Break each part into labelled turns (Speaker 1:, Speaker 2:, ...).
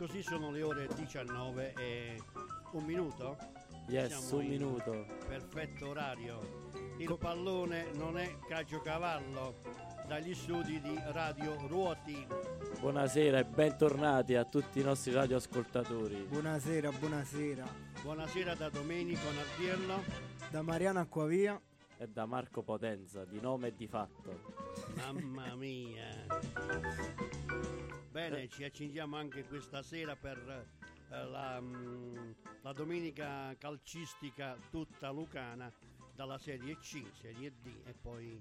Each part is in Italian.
Speaker 1: Così sono le ore 19 e un minuto?
Speaker 2: Yes,
Speaker 1: Siamo
Speaker 2: un
Speaker 1: in
Speaker 2: minuto.
Speaker 1: Perfetto orario. Il pallone non è cagiocavallo dagli studi di Radio Ruoti.
Speaker 2: Buonasera e bentornati a tutti i nostri radioascoltatori.
Speaker 3: Buonasera, buonasera.
Speaker 1: Buonasera da Domenico Nardiello.
Speaker 3: Da Mariana Acquavia.
Speaker 2: E da Marco Potenza, di nome e di fatto.
Speaker 1: Mamma mia. Bene, ci accingiamo anche questa sera per eh, la, mm, la domenica calcistica tutta lucana dalla Serie C, Serie D e poi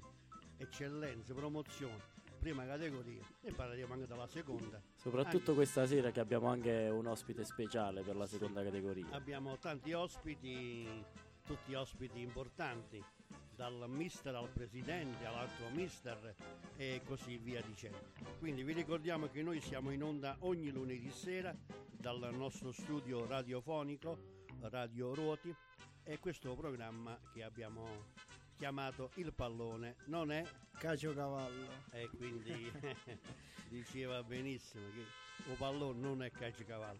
Speaker 1: eccellenze, promozione, prima categoria e parleremo anche della seconda.
Speaker 2: Soprattutto
Speaker 1: Anche-
Speaker 2: questa sera che abbiamo anche un ospite speciale per la seconda categoria.
Speaker 1: Abbiamo tanti ospiti, tutti ospiti importanti, dal mister al presidente all'altro mister e così via dicendo. Quindi vi ricordiamo che noi siamo in onda ogni lunedì sera dal nostro studio radiofonico Radio Ruoti e questo programma che abbiamo chiamato Il Pallone non è
Speaker 3: Cacio Cavallo.
Speaker 1: e quindi diceva benissimo che il pallone non è calciocavallo.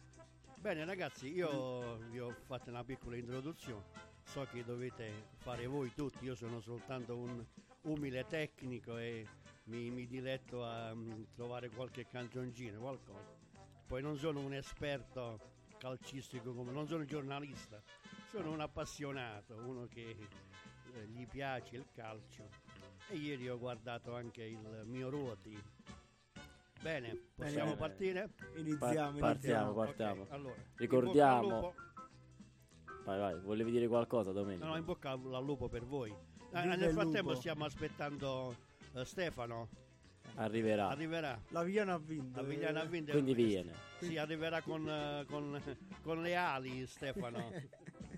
Speaker 1: Bene ragazzi, io vi ho fatto una piccola introduzione, so che dovete fare voi tutti, io sono soltanto un umile tecnico e mi, mi diletto a mm, trovare qualche canzoncino, qualcosa. Poi non sono un esperto calcistico come non sono giornalista, sono un appassionato, uno che eh, gli piace il calcio e ieri ho guardato anche il mio ruoti. Bene, possiamo
Speaker 2: Bene.
Speaker 1: partire?
Speaker 3: Iniziamo,
Speaker 2: Pa- partiamo,
Speaker 3: iniziamo.
Speaker 2: partiamo.
Speaker 1: Ok, allora,
Speaker 2: Ricordiamo- Vai, vai, volevi dire qualcosa, Domenico?
Speaker 1: No, no, in bocca al lupo per voi. Eh,
Speaker 3: Viva
Speaker 1: nel frattempo
Speaker 3: lupo.
Speaker 1: stiamo aspettando eh, Stefano.
Speaker 2: Arriverà.
Speaker 1: Arriverà.
Speaker 3: La Vigliana ha vinto.
Speaker 1: La Vigliana ha vinto.
Speaker 2: Quindi viene.
Speaker 1: Sì, arriverà con, eh, con- con le ali Stefano.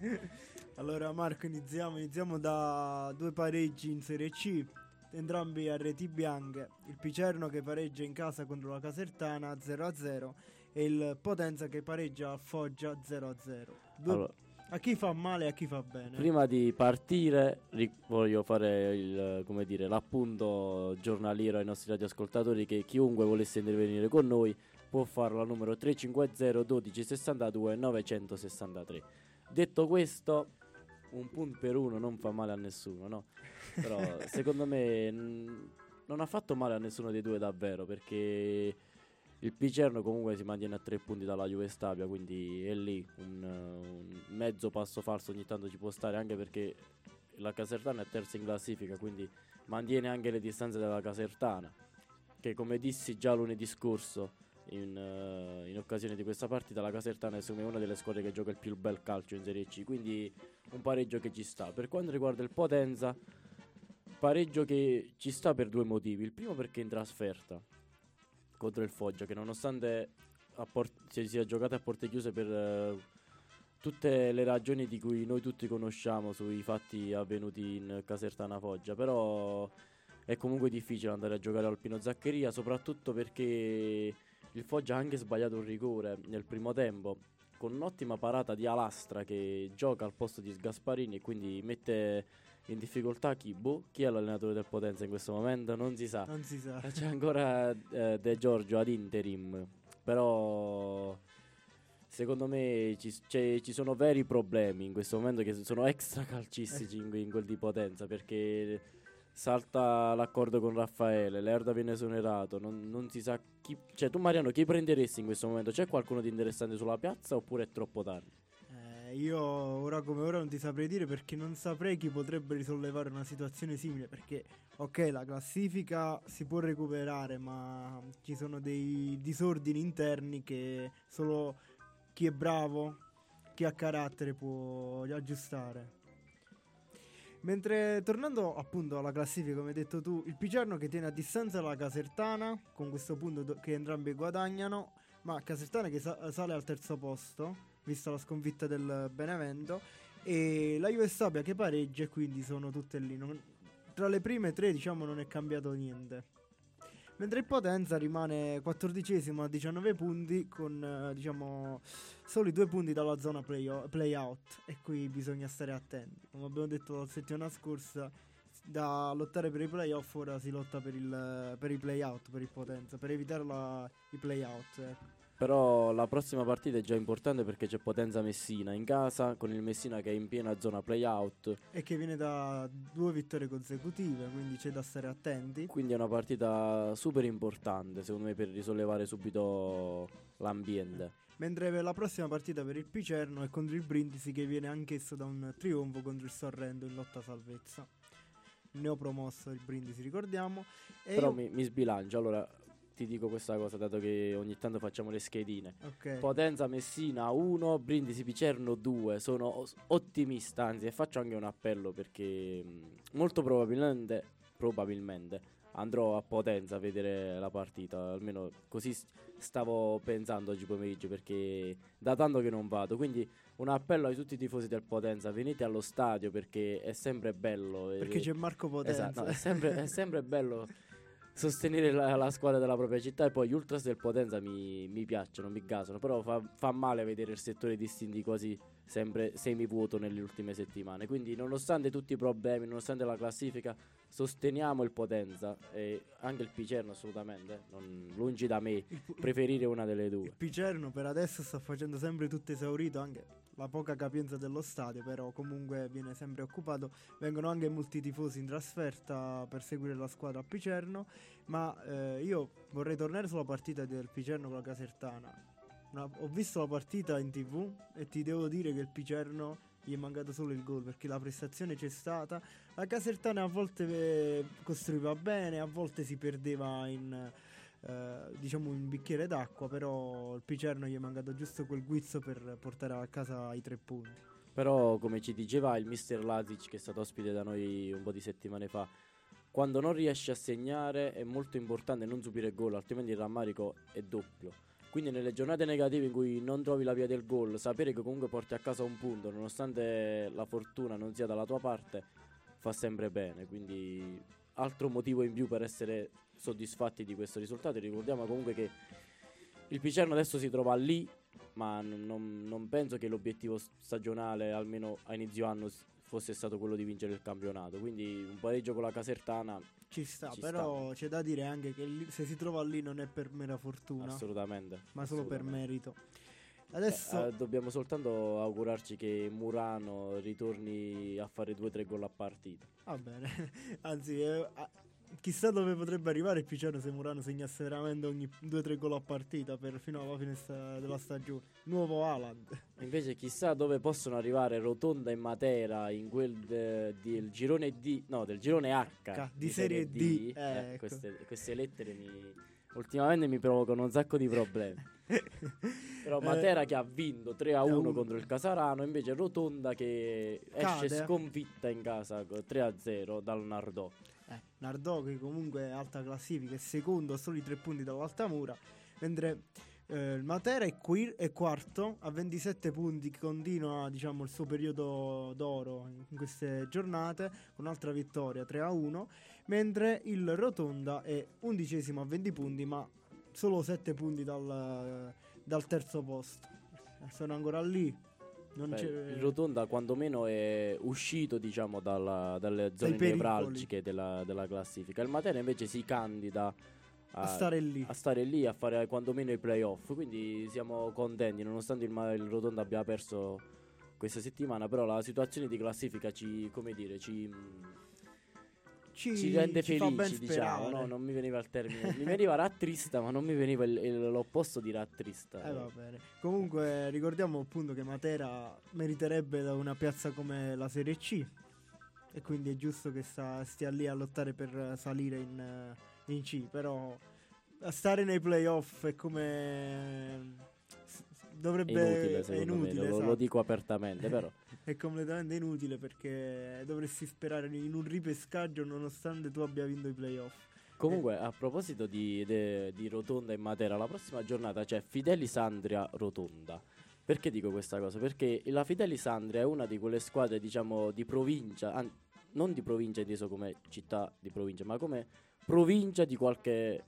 Speaker 3: Allora Marco iniziamo, iniziamo da due pareggi in Serie C, entrambi a reti bianche, il Picerno che pareggia in casa contro la Casertana 0-0 e il Potenza che pareggia a Foggia 0-0. Due-
Speaker 2: Allora,
Speaker 3: A chi fa male e a chi fa bene?
Speaker 2: prima di partire voglio fare il, come dire, l'appunto giornaliero ai nostri radioascoltatori che chiunque volesse intervenire con noi può farlo al numero 350 12 62 963. Detto questo, un punto per uno non fa male a nessuno, no? Però secondo me mh, non ha fatto male a nessuno dei due davvero perché il Picerno comunque si mantiene a tre punti dalla Juve Stabia, quindi è lì un, un mezzo passo falso ogni tanto ci può stare anche perché la Casertana è terza in classifica, quindi mantiene anche le distanze della Casertana, che come dissi già lunedì scorso in, uh, in occasione di questa partita, la Casertana è una delle squadre che gioca il più bel calcio in Serie C, quindi un pareggio che ci sta. Per quanto riguarda il Potenza, pareggio che ci sta per due motivi. Il primo perché in trasferta contro il Foggia, che nonostante a por- si sia giocata a porte chiuse per eh, tutte le ragioni di cui noi tutti conosciamo sui fatti avvenuti in Casertana Foggia, però è comunque difficile andare a giocare al Pino Zaccheria, soprattutto perché il Foggia ha anche sbagliato un rigore nel primo tempo con un'ottima parata di Alastra che gioca al posto di Gasparini e quindi mette in difficoltà chi, boh, chi è l'allenatore del Potenza in questo momento non si sa.
Speaker 3: Non si sa.
Speaker 2: C'è ancora eh, De Giorgio ad interim, però secondo me ci, ci sono veri problemi in questo momento che sono extra calcistici in, in quel di Potenza perché salta l'accordo con Raffaele, Lerda viene esonerato, non, non si sa chi... Cioè tu Mariano chi prenderesti in questo momento? C'è qualcuno di interessante sulla piazza oppure è troppo tardi?
Speaker 3: Io ora come ora non ti saprei dire perché non saprei chi potrebbe risollevare una situazione simile perché ok la classifica si può recuperare ma ci sono dei disordini interni che solo chi è bravo, chi ha carattere può aggiustare. Mentre tornando appunto alla classifica, come hai detto tu, il Picerno che tiene a distanza la Casertana, con questo punto che entrambi guadagnano, ma Casertana che sa- sale al terzo posto, vista la sconfitta del Benevento, e la Juve Stabia che pareggia quindi sono tutte lì. Non- tra le prime tre diciamo non è cambiato niente. Mentre il Potenza rimane quattordicesimo a 19 punti con eh, diciamo soli due punti dalla zona play- play-out e qui bisogna stare attenti. Come abbiamo detto la settimana scorsa, da lottare per i playoff ora si lotta per, il, per i play-out, per il Potenza, per evitare la- i play-out. ecco.
Speaker 2: Però la prossima partita è già importante perché c'è Potenza Messina in casa con il Messina che è in piena zona playout.
Speaker 3: E che viene da due vittorie consecutive, quindi c'è da stare attenti.
Speaker 2: Quindi è una partita super importante secondo me per risollevare subito l'ambiente.
Speaker 3: Mentre la prossima partita per il Picerno è contro il Brindisi che viene anch'esso da un trionfo contro il Sorrento in lotta salvezza. Neopromosso il Brindisi, ricordiamo.
Speaker 2: Però io... mi, mi sbilancio, allora ti dico questa cosa, dato che ogni tanto facciamo le schedine. Okay. Potenza Messina 1, Brindisi Picerno 2. Sono ottimista, anzi, e faccio anche un appello perché molto probabilmente, probabilmente andrò a Potenza a vedere la partita, almeno così stavo pensando oggi pomeriggio perché da tanto che non vado, quindi un appello a tutti i tifosi del Potenza, venite allo stadio perché è sempre bello.
Speaker 3: Perché c'è Marco Potenza.
Speaker 2: Esatto, no, è, sempre, è sempre bello sostenere la, la, squadra della propria città. E poi gli ultras del Potenza mi, mi piacciono, mi gasano, però fa, fa, male vedere il settore distinti quasi sempre semivuoto nelle ultime settimane, quindi nonostante tutti i problemi, nonostante la classifica, sosteniamo il Potenza. E anche il Picerno assolutamente, non, lungi da me preferire una delle due. Il
Speaker 3: Picerno per adesso sta facendo sempre tutto esaurito anche la poca capienza dello stadio, però comunque viene sempre occupato. Vengono anche molti tifosi in trasferta per seguire la squadra a Picerno, ma eh, io vorrei tornare sulla partita del Picerno con la Casertana. Una, ho visto la partita in tv e ti devo dire che il Picerno gli è mancato solo il gol perché la prestazione c'è stata. La Casertana a volte eh, costruiva bene, a volte si perdeva in eh, diciamo un bicchiere d'acqua, però il Picerno gli è mancato giusto quel guizzo per portare a casa i tre punti.
Speaker 2: Però come ci diceva il mister Lazic che è stato ospite da noi un po' di settimane fa, quando non riesci a segnare è molto importante non subire gol, altrimenti il rammarico è doppio. Quindi nelle giornate negative in cui non trovi la via del gol, sapere che comunque porti a casa un punto, nonostante la fortuna non sia dalla tua parte, fa sempre bene. Quindi altro motivo in più per essere soddisfatti di questo risultato. Ricordiamo comunque che il Picerno adesso si trova lì, ma non, non penso che l'obiettivo stagionale, almeno a inizio anno, fosse stato quello di vincere il campionato. Quindi un pareggio con la Casertana
Speaker 3: ci sta, ci però sta. c'è da dire anche che se si trova lì non è per mera fortuna,
Speaker 2: assolutamente,
Speaker 3: ma solo
Speaker 2: assolutamente.
Speaker 3: per merito.
Speaker 2: Adesso eh, dobbiamo soltanto augurarci che Murano ritorni a fare 2-3 gol a partita.
Speaker 3: Va bene, anzi, eh, chissà dove potrebbe arrivare il Piceno se Murano segnasse veramente ogni 2-3 gol a partita per, fino alla fine sta, della stagione. Nuovo Haaland.
Speaker 2: Invece chissà dove possono arrivare Rotonda e Matera in quel de, del girone D, no, del girone H,
Speaker 3: H di, di, serie, serie D. D. Eh,
Speaker 2: eh, ecco. queste, queste lettere mi ultimamente mi provocano un sacco di problemi. Però eh, Matera eh, che ha vinto 3 a 1 contro il Casarano, invece Rotonda che cade. esce sconfitta in casa 3 a 0 dal Nardò.
Speaker 3: Eh, Nardò che comunque è alta classifica, è secondo a soli 3 punti dall'Altamura, mentre eh, il Matera è, qui- è, quarto a 27 punti, continua diciamo, il suo periodo d'oro in queste giornate con un'altra vittoria 3 a 1, mentre il Rotonda è undicesimo a 20 punti ma solo 7 punti dal, dal terzo posto. Sono ancora lì.
Speaker 2: Beh, il Rotonda quantomeno è uscito diciamo dalla, dalle zone nevralgiche della, della, classifica. Il Matera invece si candida a, a, stare lì. a stare lì, a fare quantomeno i playoff. Quindi siamo contenti, nonostante il, il Rotonda abbia perso questa settimana, però la situazione di classifica ci, come dire, ci ci, ci rende ci felici, diciamo. No, non mi veniva il termine. mi veniva rattrista, ma non mi veniva il, il, l'opposto di rattrista.
Speaker 3: Eh, va bene. Comunque, ricordiamo appunto che Matera meriterebbe da una piazza come la Serie C. E quindi è giusto che sta, stia lì a lottare per salire in, in C. Però stare nei playoff è come dovrebbe
Speaker 2: è inutile, è inutile me, esatto. lo, dico apertamente però
Speaker 3: è completamente inutile perché dovresti sperare in un ripescaggio nonostante tu abbia vinto i playoff
Speaker 2: Comunque, a proposito di, de, di, Rotonda e Matera, la prossima giornata c'è Fidelis Andria Rotonda. Perché dico questa cosa? Perché la Fidelis Andria è una di quelle squadre, diciamo, di provincia, an- non di provincia inteso come città di provincia, ma come provincia di qualche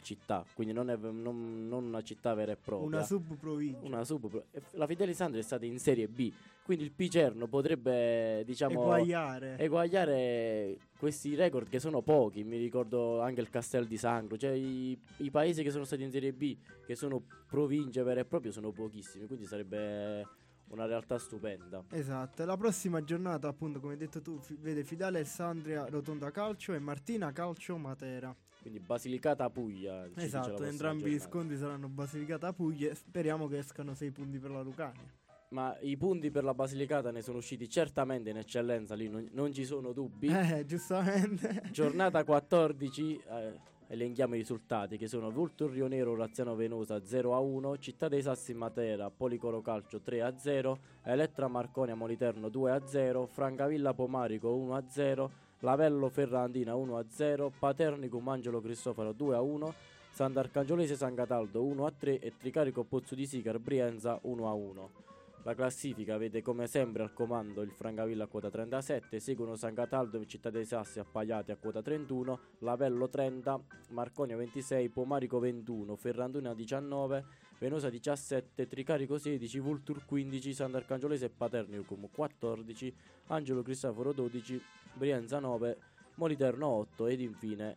Speaker 2: città, quindi non, è, non, non una città vera e propria.
Speaker 3: Una sub-provincia.
Speaker 2: Una sub La Fidelis Sandria è stata in Serie B, quindi il Picerno potrebbe, diciamo,
Speaker 3: eguagliare.
Speaker 2: eguagliare questi record che sono pochi. Mi ricordo anche il Castel di Sangro, cioè i, i paesi che sono stati in Serie B, che sono province vere e proprie, sono pochissimi, quindi sarebbe una realtà stupenda.
Speaker 3: Esatto, la prossima giornata, appunto, come hai detto tu, fi- vede Fidale Alessandria Rotonda Calcio e Martina Calcio Matera.
Speaker 2: Quindi Basilicata Puglia.
Speaker 3: Esatto, entrambi gli scontri saranno Basilicata Puglia. Speriamo che escano 6 punti per la Lucania.
Speaker 2: Ma i punti per la Basilicata ne sono usciti certamente in eccellenza, lì non, non ci sono dubbi.
Speaker 3: Eh, giustamente.
Speaker 2: Giornata 14, eh, elenchiamo i risultati che sono Vultur Rio Nero Raziano Venosa 0 a 1, Città dei Sassi Matera Policoro Calcio 3 a 0, Elettra Marconia Moliterno 2 a 0, Francavilla Pomarico 1 a 0, Lavello Ferrandina 1 a 0, Paternicum Angelo Cristoforo 2 a 1, Sant'Arcangiolese San Cataldo 1 a 3 e Tricarico Pozzo di Sicar Brienza 1 a 1. La classifica vede come sempre al comando il Francavilla a quota 37, seguono San Cataldo e Città dei Sassi appaiati a quota 31, Lavello 30, Marconia 26, Pomarico 21, Ferranduna 19, Venosa 17, Tricarico 16, Vultur 15, Sant'Arcangiolese e Paternicum 14, Angelo Cristoforo 12, Brienza 9, Moliterno 8 ed infine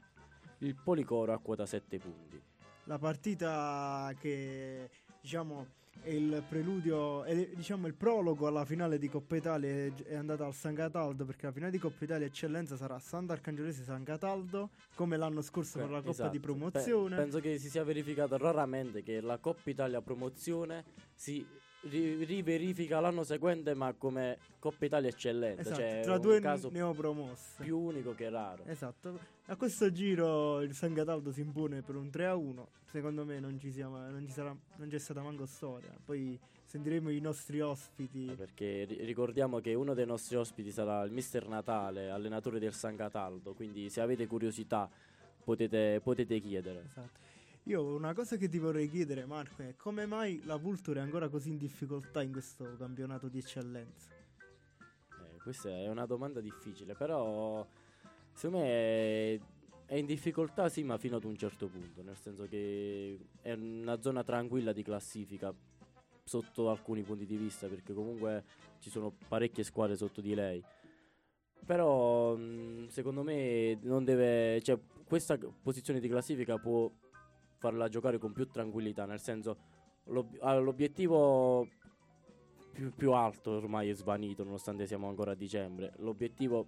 Speaker 2: il Policoro a quota 7 punti.
Speaker 3: La partita che diciamo è il preludio, è diciamo il prologo alla finale di Coppa Italia è, andata al San Cataldo perché la finale di Coppa Italia eccellenza sarà Sant'Arcangiolese San Cataldo come l'anno scorso per la Coppa
Speaker 2: Esatto.
Speaker 3: di
Speaker 2: Pe-
Speaker 3: promozione.
Speaker 2: penso che si sia verificato raramente che la Coppa Italia promozione si ri- riverifica l'anno seguente, ma come Coppa Italia eccellenza.
Speaker 3: Esatto,
Speaker 2: cioè
Speaker 3: tra
Speaker 2: un
Speaker 3: due
Speaker 2: caso
Speaker 3: neopromosse.
Speaker 2: più unico che raro.
Speaker 3: Esatto. A questo giro il San Cataldo si impone per un 3 a 1. Secondo me non ci, sia, ma- non ci sarà, non c'è stata manco storia. Poi sentiremo i nostri ospiti.
Speaker 2: Eh, Perché ri- ricordiamo che uno dei nostri ospiti sarà il mister Natale, allenatore del San Cataldo. Quindi, se avete curiosità, potete, potete chiedere.
Speaker 3: Esatto. Io una cosa che ti vorrei chiedere, Marco, è come mai la Vulture è ancora così in difficoltà in questo campionato di eccellenza?
Speaker 2: Eh, questa è una domanda difficile, però secondo me è, è in difficoltà sì, ma fino ad un certo punto, nel senso che è una zona tranquilla di classifica sotto alcuni punti di vista, perché comunque ci sono parecchie squadre sotto di lei. Però mh, secondo me non deve, cioè, questa posizione di classifica può farla giocare con più tranquillità, nel senso ha l'obiettivo più, più alto ormai è svanito nonostante siamo ancora a dicembre. L'obiettivo,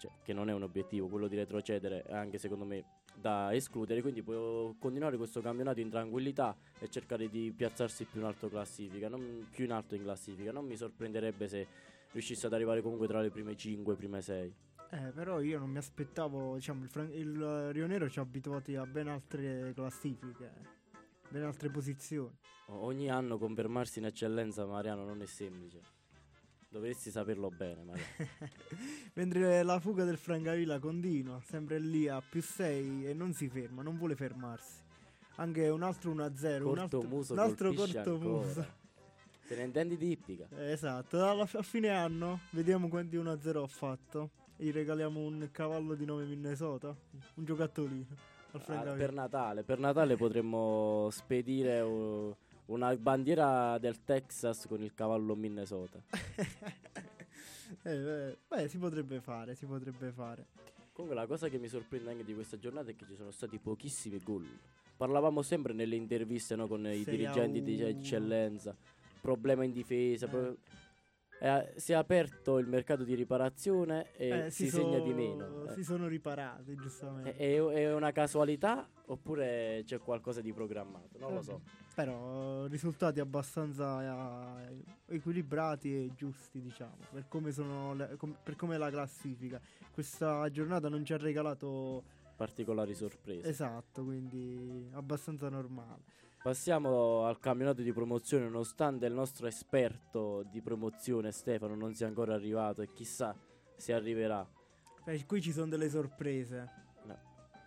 Speaker 2: cioè, che non è un obiettivo, quello di retrocedere è anche secondo me da escludere, quindi può continuare questo campionato in tranquillità e cercare di piazzarsi più in alto classifica, non, più in alto in classifica. Non mi sorprenderebbe se riuscisse ad arrivare comunque tra le prime 5, prime 6.
Speaker 3: Eh, però io non mi aspettavo, diciamo, il, Fran- il Rio Nero ci ha abituati a ben altre classifiche, ben altre posizioni.
Speaker 2: Ogni anno confermarsi in eccellenza, Mariano, non è semplice. Dovresti saperlo bene, Mariano.
Speaker 3: Mentre la fuga del Francavilla continua, sempre lì a più 6 e non si ferma, non vuole fermarsi. Anche un altro 1-0, un altro,
Speaker 2: Corto muso
Speaker 3: un altro corto muso.
Speaker 2: ancora. Te ne intendi di ippica?
Speaker 3: Eh, Esatto, alla- a fine anno vediamo quanti 1-0 ho fatto. Gli regaliamo un cavallo di nome Minnesota, un giocattolino
Speaker 2: Ah, per Natale, per Natale potremmo spedire uh, una bandiera del Texas con il cavallo Minnesota.
Speaker 3: Eh, beh, beh, si potrebbe fare, si potrebbe fare.
Speaker 2: Comunque la cosa che mi sorprende anche di questa giornata è che ci sono stati pochissimi gol. Parlavamo sempre nelle interviste no, con i dirigenti di eccellenza, problema in difesa.
Speaker 3: Eh.
Speaker 2: pro- eh, si è aperto il mercato di riparazione e
Speaker 3: Eh,
Speaker 2: si,
Speaker 3: so-
Speaker 2: segna di meno.
Speaker 3: Si
Speaker 2: Eh,
Speaker 3: sono riparati, giustamente.
Speaker 2: È, è una casualità oppure c'è qualcosa di programmato? Non lo so.
Speaker 3: Però risultati abbastanza eh, equilibrati e giusti, diciamo, per come, sono le- com- per come è la classifica. Questa giornata non ci ha regalato
Speaker 2: Particolari sorprese.
Speaker 3: esatto, quindi abbastanza normale.
Speaker 2: Passiamo al campionato di promozione, nonostante il nostro esperto di promozione Stefano non sia ancora arrivato e chissà se arriverà.
Speaker 3: Eh, qui ci sono delle sorprese.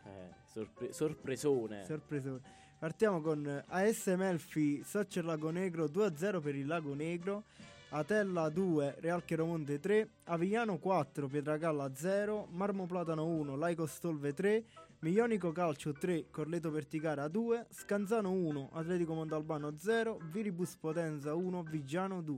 Speaker 2: Eh, sorpre- sorpresone.
Speaker 3: Sorpresone. Partiamo con AS Melfi Saccer Lago Negro 2-0 per il Lago Negro. Atella 2, Real Chiaromonte 3, Avigliano 4, Pietragalla 0, Marmo Platano 1, Laico Stolve 3, Milionico Calcio 3, Corleto Verticara 2, Scanzano 1, Atletico Montalbano 0, Viribus Potenza 1, Vigiano 2.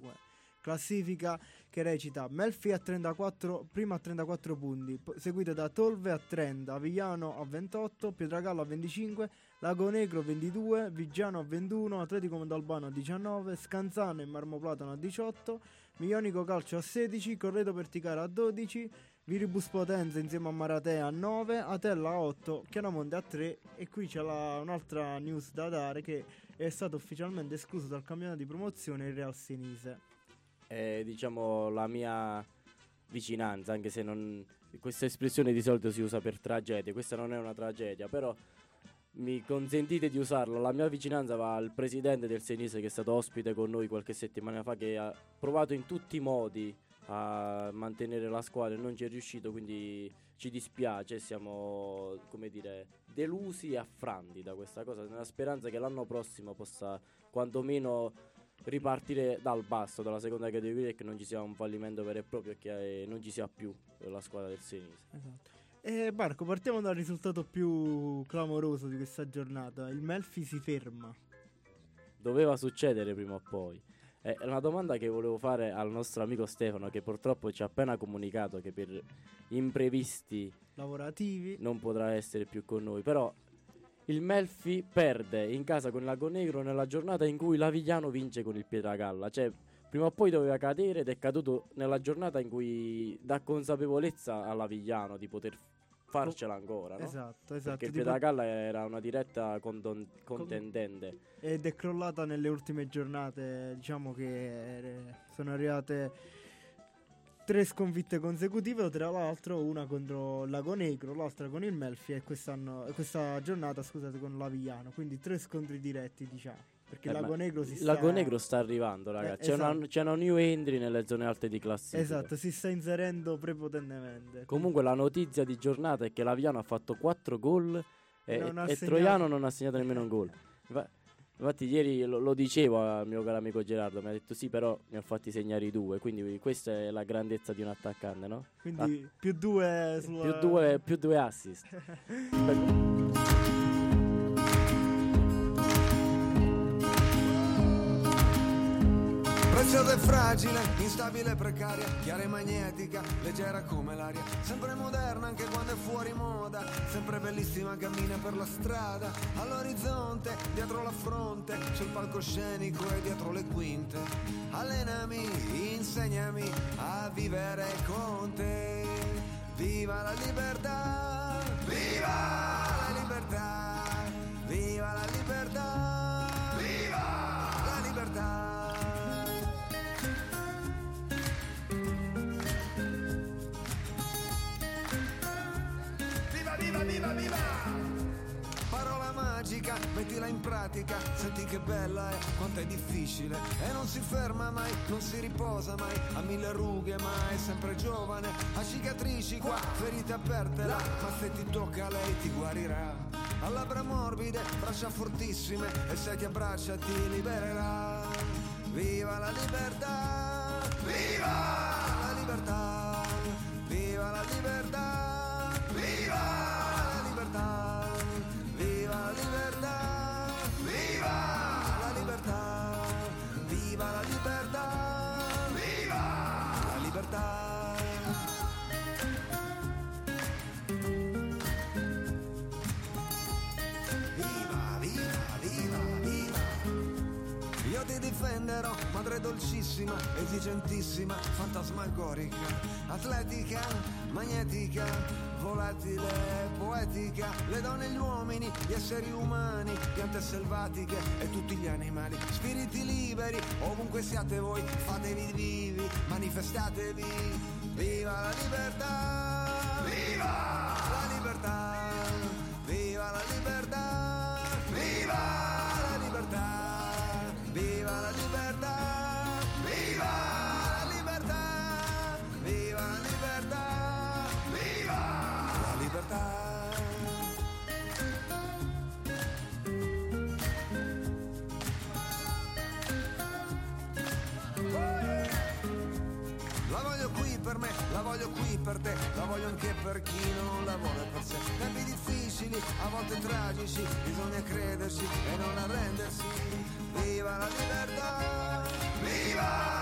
Speaker 3: Classifica che recita Melfi a 34, prima a 34 punti, seguito da Tolve a 30, Avigliano a 28, Pietragallo a 25, Lago Negro a 22, Vigiano a 21, Atletico Montalbano a 19, Scanzano e Marmoplatano a 18, Milionico Calcio a 16, Correto Perticara a 12, Viribus Potenza insieme a Maratea a 9, Atella a 8, Chiaramonte a 3 e qui c'è la- un'altra news da dare che è stato ufficialmente escluso dal campionato di promozione il Real Senise.
Speaker 2: È diciamo la mia vicinanza, anche se non, questa espressione di solito si usa per tragedie, questa non è una tragedia, però mi consentite di usarla, la mia vicinanza va al presidente del Senise che è stato ospite con noi qualche settimana fa, che ha provato in tutti i modi a mantenere la squadra e non ci è riuscito, quindi ci dispiace, siamo come dire delusi e affranti da questa cosa, nella speranza che l'anno prossimo possa quantomeno ripartire dal basso, dalla seconda categoria e che non ci sia un fallimento vero e proprio e che eh, non ci sia più la squadra del Senise.
Speaker 3: Esatto. E Marco, partiamo dal risultato più clamoroso di questa giornata. Il Melfi si ferma.
Speaker 2: Doveva succedere prima o poi. È una domanda che volevo fare al nostro amico Stefano che purtroppo ci ha appena comunicato che per imprevisti
Speaker 3: Lavorativi.
Speaker 2: non potrà essere più con noi, però il Melfi perde in casa con il Lago Negro nella giornata in cui l'Avigliano vince con il Pietragalla, cioè prima o poi doveva cadere ed è caduto nella giornata in cui dà consapevolezza all'Avigliano di poter farcela ancora, no?
Speaker 3: Esatto, esatto.
Speaker 2: Perché il Pietragalla era una diretta condon- contendente.
Speaker 3: ed è crollata nelle ultime giornate. Diciamo che eh, sono arrivate tre sconfitte consecutive, tra l'altro una contro Lago Negro, l'altra con il Melfi e quest'anno, questa giornata scusate con l'Avigliano. Quindi tre scontri diretti, diciamo. Perché
Speaker 2: Eh,
Speaker 3: Lago Negro si
Speaker 2: il
Speaker 3: sta...
Speaker 2: Lago Negro sta arrivando, ragazzi.
Speaker 3: Eh,
Speaker 2: c'è, una,
Speaker 3: esatto.
Speaker 2: c'è una new entry nelle zone alte di classifica.
Speaker 3: Esatto, si sta inserendo prepotentemente.
Speaker 2: Comunque la notizia di giornata è che l'Aviano ha fatto 4 gol e,
Speaker 3: Non
Speaker 2: e
Speaker 3: segnato.
Speaker 2: Troiano non ha segnato nemmeno un gol. Infa- Infatti ieri lo, lo dicevo al mio caro amico Gerardo, mi ha detto sì però mi ha fatti segnare i due, quindi questa è la grandezza di un attaccante, no?
Speaker 3: Quindi più due sulla...
Speaker 2: Più due, più due assist.
Speaker 4: Preziosa e fragile, instabile e precaria, chiara e magnetica, leggera come l'aria, sempre moderna anche quando è fuori moda, sempre bellissima cammina per la strada, all'orizzonte, dietro la fronte, sul palcoscenico e dietro le quinte. Allenami, insegnami a vivere con te. Viva la libertà! Viva la libertà! Viva la libertà! Magica, mettila in pratica, senti che bella è, quanto è difficile e non si ferma mai, non si riposa mai, ha mille rughe ma è sempre giovane, ha cicatrici qua, ferite aperte là, ma se ti tocca lei ti guarirà. Ha labbra morbide, braccia fortissime e se ti abbraccia ti libererà. Viva la libertà! Viva la libertà! Viva la libertà! Viva la libertà! Ti difenderò, madre dolcissima, esigentissima, fantasmagorica, atletica, magnetica, volatile, poetica, le donne e gli uomini, gli esseri umani, piante selvatiche e tutti gli animali, spiriti liberi, ovunque siate voi, fatevi vivi, manifestatevi, viva la libertà! Viva voglio anche per chi non la vuole per sé. Tempi difficili a volte tragici, bisogna crederci e non arrendersi. Viva la libertà! Viva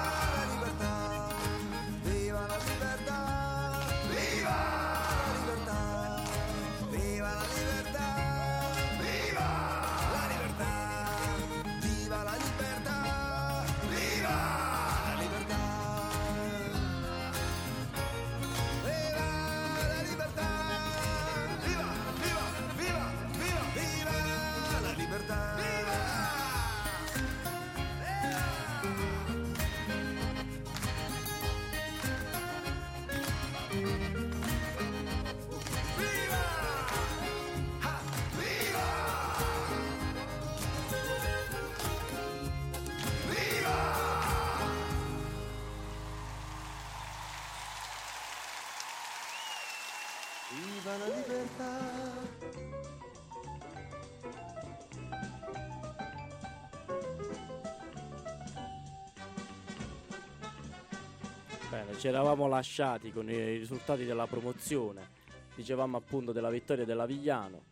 Speaker 2: Bene, ci eravamo lasciati con i risultati della promozione. Dicevamo appunto della vittoria dell'Avigliano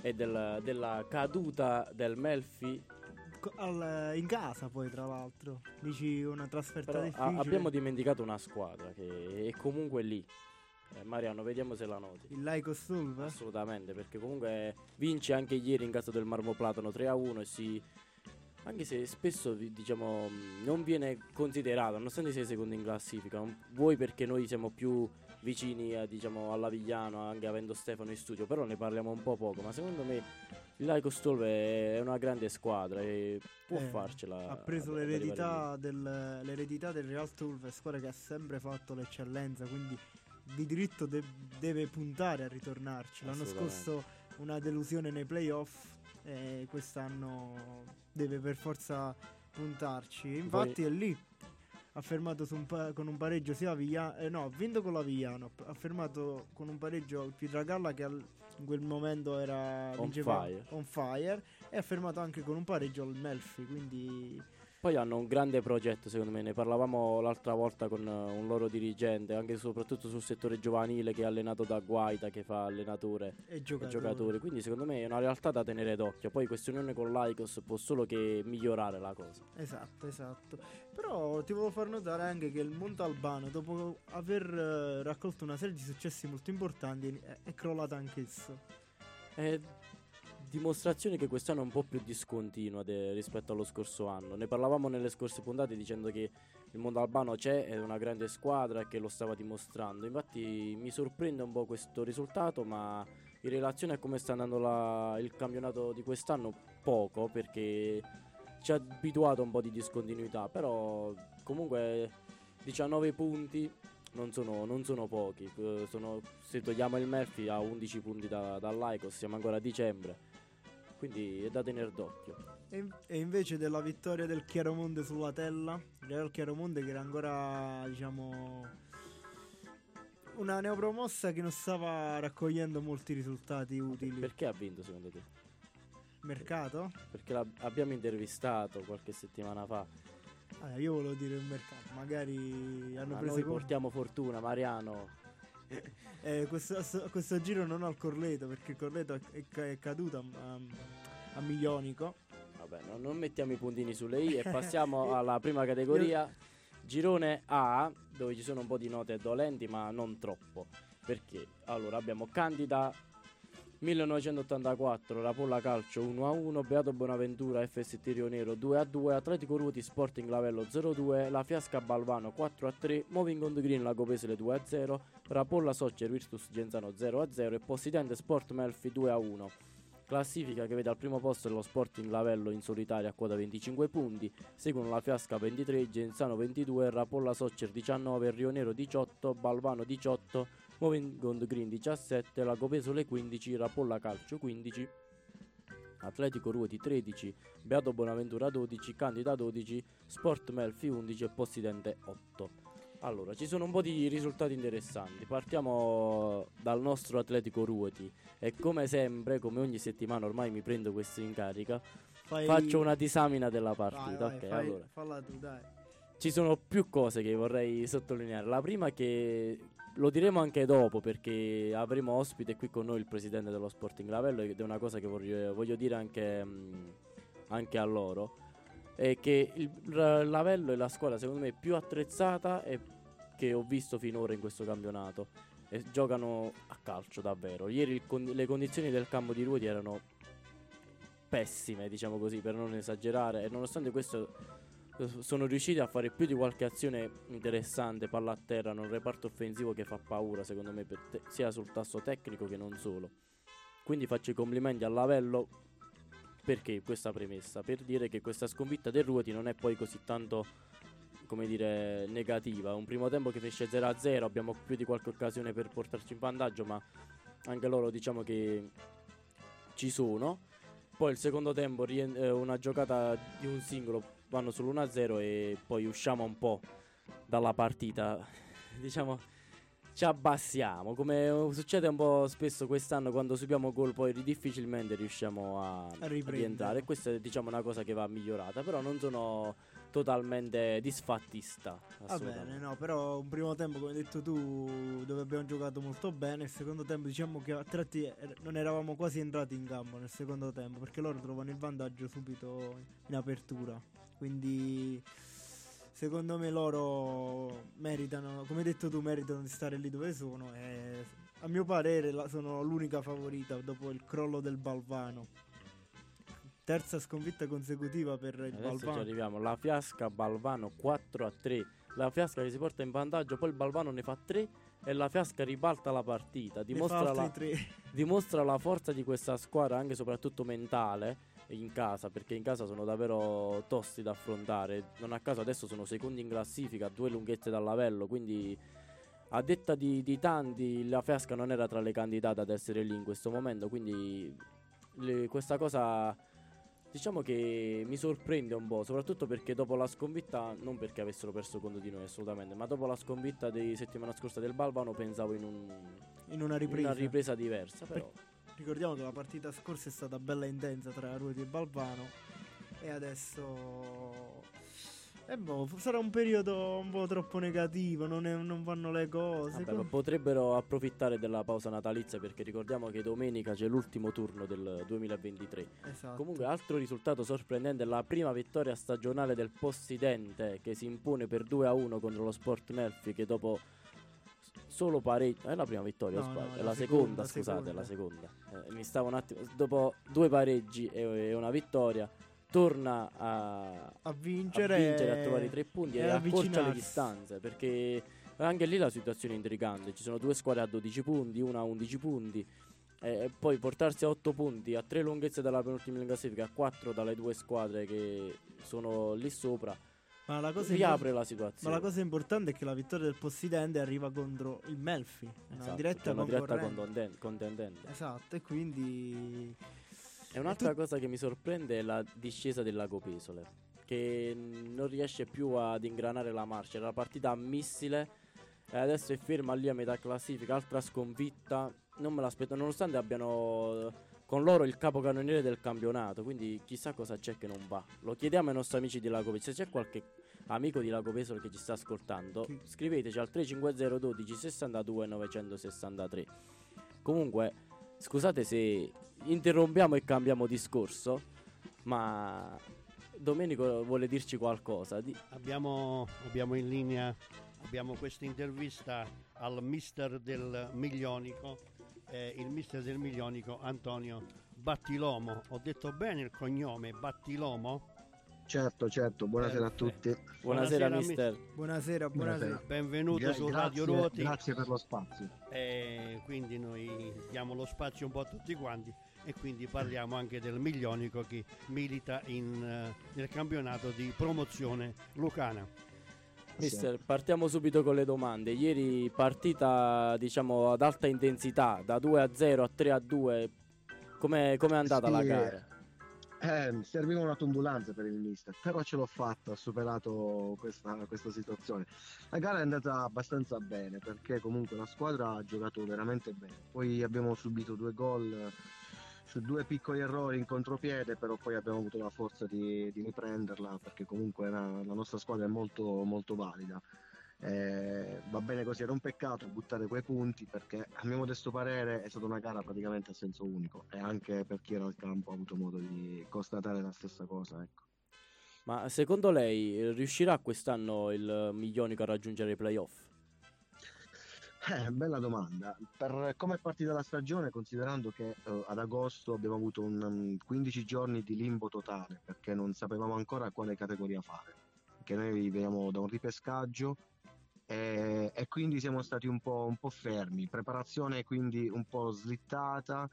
Speaker 2: e del- della caduta del Melfi.
Speaker 3: Al- in casa poi tra l'altro. Dici una trasferta
Speaker 2: Però
Speaker 3: difficile.
Speaker 2: a- abbiamo dimenticato una squadra che è comunque lì. Eh, Mariano, vediamo se la noti.
Speaker 3: Il Laico Stulve?
Speaker 2: Assolutamente, perché comunque vince anche ieri in casa del Marmo Platano 3-1 e si... Anche se spesso diciamo non viene considerato, nonostante sia secondo in classifica, vuoi perché noi siamo più vicini a, diciamo, all'Avigliano, anche avendo Stefano in studio, però ne parliamo un po' poco, ma secondo me il Laico Stolve è una grande squadra e può
Speaker 3: Eh,
Speaker 2: farcela.
Speaker 3: Ha preso
Speaker 2: ad-
Speaker 3: l'eredità del, l'eredità del Real Stulve, squadra che ha sempre fatto l'eccellenza, quindi di diritto de- deve puntare a ritornarci. L'anno scorso una delusione nei playoff e quest'anno deve per forza puntarci. Infatti è lì. Ha fermato un pa- con un pareggio sia Vigliano, eh, no, ha vinto con la Vigliano, ha fermato con un pareggio il Pietragalla che al- in quel momento era
Speaker 2: On fire.
Speaker 3: on fire e ha fermato anche con un pareggio al Melfi, quindi
Speaker 2: Poi hanno un grande progetto, secondo me. Ne parlavamo l'altra volta con eh, un loro dirigente, anche soprattutto sul settore giovanile che è allenato da Guaita, che fa allenatore e
Speaker 3: giocatore.
Speaker 2: giocatori. Quindi, secondo me, è una realtà da tenere d'occhio. Poi, questa unione con l'Aicos può solo che migliorare la cosa.
Speaker 3: Esatto, esatto. Però ti volevo far notare anche che il Montalbano, dopo aver eh, raccolto una serie di successi molto importanti, è, è crollato anch'esso.
Speaker 2: È dimostrazione che quest'anno è un po' più discontinua de- rispetto allo scorso anno. Ne parlavamo nelle scorse puntate dicendo che il mondo albano c'è, è una grande squadra e che lo stava dimostrando. Infatti mi sorprende un po' questo risultato, ma in relazione a come sta andando la- il campionato di quest'anno poco, perché ci ha abituato un po' di discontinuità, però comunque 19 punti non sono, non sono pochi. Eh, sono- se togliamo il Murphy a 11 punti da, dall'Aicos, siamo ancora a dicembre. Quindi è da tenere d'occhio.
Speaker 3: E, e invece della vittoria del Chiaromonte sulla Tella, il Real Chiaromonte che era ancora, diciamo, una neopromossa che non stava raccogliendo molti risultati utili.
Speaker 2: Perché ha vinto secondo te?
Speaker 3: Mercato?
Speaker 2: Perché l'abbiamo intervistato qualche settimana fa.
Speaker 3: Ah, io volevo dire un mercato, magari hanno
Speaker 2: Ma
Speaker 3: preso
Speaker 2: noi portiamo fortuna, Mariano.
Speaker 3: Eh, questo, sto- questo giro non ho il Corleto perché il Corleto è, è caduto a, a Milionico.
Speaker 2: Vabbè, no- non mettiamo i puntini sulle i e passiamo alla prima categoria. Girone A, dove ci sono un po' di note dolenti, ma non troppo. Perché? Allora, abbiamo Candida 1984, Rapolla Calcio 1-1, Beato Bonaventura FST Rio Nero 2-2, Atletico Ruoti Sporting Lavello 0-2, La Fiasca Balvano 4-3, Moving on the Green Lagopesele 2-0, Rapolla Soccer Virtus Genzano 0-0 e Possidente Sport Melfi 2-1. Classifica che vede al primo posto lo Sporting Lavello in solitaria a quota 25 punti, seguono la Fiasca 23, Genzano 22, Rapolla Soccer 19, Rio Nero 18, Balvano 18, Moving on the Green 17, Lago Pesole 15, Rapolla Calcio 15, Atletico Ruoti 13, Beato Bonaventura 12, Candida 12, Sport Melfi 11 e Possidente 8. Allora, ci sono un po' di risultati interessanti. Partiamo dal nostro Atletico Ruoti e come sempre, come ogni settimana ormai mi prendo questo in carica,
Speaker 3: Fai-
Speaker 2: faccio una disamina della
Speaker 3: Vai,
Speaker 2: partita.
Speaker 3: vai,
Speaker 2: ok,
Speaker 3: fai-
Speaker 2: allora.
Speaker 3: Falla tu, dai.
Speaker 2: Ci sono più cose che vorrei sottolineare. La prima è che lo diremo anche dopo perché avremo ospite qui con noi il presidente dello Sporting Lavello ed è una cosa che voglio, voglio dire anche, mh, anche, a loro. È che il Lavello è la squadra secondo me più attrezzata che ho visto finora in questo campionato. E giocano a calcio davvero. Ieri con- le condizioni del campo di Ruoti erano pessime, diciamo così, per non esagerare. E nonostante questo sono riusciti a fare più di qualche azione interessante, palla a terra, un reparto offensivo che fa paura secondo me te- sia sul tasso tecnico che non solo. Quindi faccio i complimenti all'Avello perché questa premessa? Per dire che questa sconfitta del Ruoti non è poi così tanto come dire negativa. Un primo tempo che finisce 0-0, abbiamo più di qualche occasione per portarci in vantaggio, ma anche loro diciamo che ci sono. Poi il secondo tempo eh, una giocata di un singolo vanno sull'1-0 e poi usciamo un po' dalla partita. diciamo ci abbassiamo, come succede un po' spesso quest'anno quando subiamo gol poi difficilmente riusciamo a, a rientrare. Questa è diciamo una cosa che va migliorata, però non sono totalmente disfattista.
Speaker 3: Va bene, no, però un primo tempo, come hai detto tu, dove abbiamo giocato molto bene, il secondo tempo diciamo che a tratti er, non eravamo quasi entrati in campo nel secondo tempo, perché loro trovano il vantaggio subito in apertura. Quindi secondo me loro meritano, come hai detto tu, meritano di stare lì dove sono e a mio parere sono l'unica favorita dopo il crollo del Balvano. Terza sconfitta consecutiva per il
Speaker 2: Adesso
Speaker 3: Balvano.
Speaker 2: ci arriviamo, la Fiasca Balvano 4 a 3. La Fiasca che si porta in vantaggio, poi il Balvano ne fa 3 e la Fiasca ribalta la partita. Dimostra la, dimostra la forza di questa squadra, anche e soprattutto mentale in casa perché in casa sono davvero tosti da affrontare. Non a caso adesso sono secondi in classifica, due lunghezze dal lavello, quindi a detta di, di tanti la Fiasca non era tra le candidate ad essere lì in questo momento, quindi le, questa cosa diciamo che mi sorprende un po', soprattutto perché dopo la sconfitta, non perché avessero perso contro di noi assolutamente, ma dopo la sconfitta di settimana scorsa del Balvano pensavo in, un,
Speaker 3: in, una, ripresa.
Speaker 2: in una ripresa diversa, però...
Speaker 3: Per Ricordiamo che la partita scorsa è stata bella intensa tra Ruoti e Balvano e adesso eh boh, sarà un periodo un po' troppo negativo, non, è, non vanno le cose.
Speaker 2: Vabbè, potrebbero approfittare della pausa natalizia perché ricordiamo che domenica c'è l'ultimo turno del 2023.
Speaker 3: Esatto.
Speaker 2: Comunque, altro risultato sorprendente è la prima vittoria stagionale del Possidente che si impone per 2 a 1 contro lo Sport Melfi che dopo solo pareggio. È la prima vittoria, no, no, è la, la seconda, seconda, scusate, è la seconda. Eh, mi stavo un attimo. Dopo due pareggi e, una vittoria, torna a,
Speaker 3: a, vincere, a,
Speaker 2: vincere, a trovare i tre punti e, e accorcia le distanze. Perché anche lì la situazione è intrigante. Ci sono due squadre a 12 punti, una a 11 punti. E poi portarsi a 8 punti, a 3 lunghezze dalla penultima in classifica, a 4 dalle due squadre che sono lì sopra ma la cosa riapre la situazione.
Speaker 3: Ma la cosa importante è che la vittoria del Possidente arriva contro il Melfi,
Speaker 2: esatto,
Speaker 3: una diretta,
Speaker 2: una diretta contonden- contendente.
Speaker 3: Esatto, e quindi...
Speaker 2: E un'altra tu- cosa che mi sorprende è la discesa del Lago Pesole, che non riesce più ad ingranare la marcia. Era la partita a missile e adesso è ferma lì a metà classifica, altra sconfitta. Non me l'aspetto, nonostante abbiano con loro il capocannoniere del campionato, quindi chissà cosa c'è che non va. Lo chiediamo ai nostri amici di Lago Pesaro. Se c'è qualche amico di Lago Pesaro che ci sta ascoltando, scriveteci al 350 12 62 963. Comunque, scusate se interrompiamo e cambiamo discorso, ma Domenico vuole dirci qualcosa. Di...
Speaker 1: Abbiamo, abbiamo in linea abbiamo questa intervista al mister del Miglionico eh, il mister del Milionico Antonio Battilomo. Ho detto bene il cognome Battilomo?
Speaker 5: Certo, certo, buonasera Perfetto. a tutti.
Speaker 2: Buonasera, buonasera mister.
Speaker 3: Buonasera, buonasera.
Speaker 1: Benvenuto Gra- su Radio Ruoti.
Speaker 5: Grazie per lo spazio.
Speaker 1: Eh, quindi noi diamo lo spazio un po' a tutti quanti e quindi parliamo anche del Milionico che milita in, uh, nel campionato di promozione lucana.
Speaker 2: Mister, partiamo subito con le domande. Ieri partita diciamo ad alta intensità, da 2 a 0 a 3 a 2. Com'è, com'è andata
Speaker 5: sì,
Speaker 2: la gara?
Speaker 5: Eh, serviva una tumbulanza per il mister, però ce l'ho fatta, ho superato questa, questa situazione. La gara è andata abbastanza bene perché comunque la squadra ha giocato veramente bene. Poi abbiamo subito due gol due piccoli errori in contropiede, però poi abbiamo avuto la forza di, di riprenderla perché comunque la, la nostra squadra è molto, molto valida. Eh, va bene così, era un peccato buttare quei punti perché a mio modesto parere è stata una gara praticamente a senso unico e anche per chi era al campo ha avuto modo di constatare la stessa cosa. Ecco.
Speaker 2: Ma secondo lei riuscirà quest'anno il Miglionico a raggiungere i playoff?
Speaker 5: Eh, bella domanda. Per come è partita la stagione, considerando che eh, ad agosto abbiamo avuto un, um, 15 giorni di limbo totale perché non sapevamo ancora quale categoria fare, che noi veniamo da un ripescaggio e, e quindi siamo stati un po', un po' fermi. Preparazione quindi un po' slittata.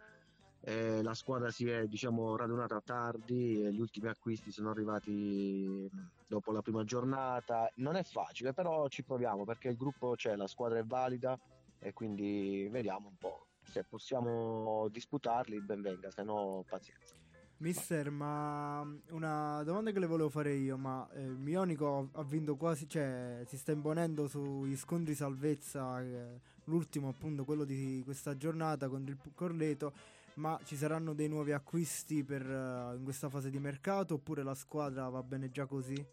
Speaker 5: Eh, la squadra si è diciamo radunata tardi e gli ultimi acquisti sono arrivati dopo la prima giornata. Non è facile, però ci proviamo perché il gruppo c'è, la squadra è valida e quindi vediamo un po'. Se possiamo disputarli, ben venga, se no pazienza.
Speaker 3: Mister, ma una domanda che le volevo fare io, ma eh, Mionico ha vinto quasi, cioè si sta imponendo sugli scontri salvezza, eh, l'ultimo appunto quello di questa giornata contro il Corleto, ma ci saranno dei nuovi acquisti per, uh, in questa fase di mercato oppure la squadra va bene già così?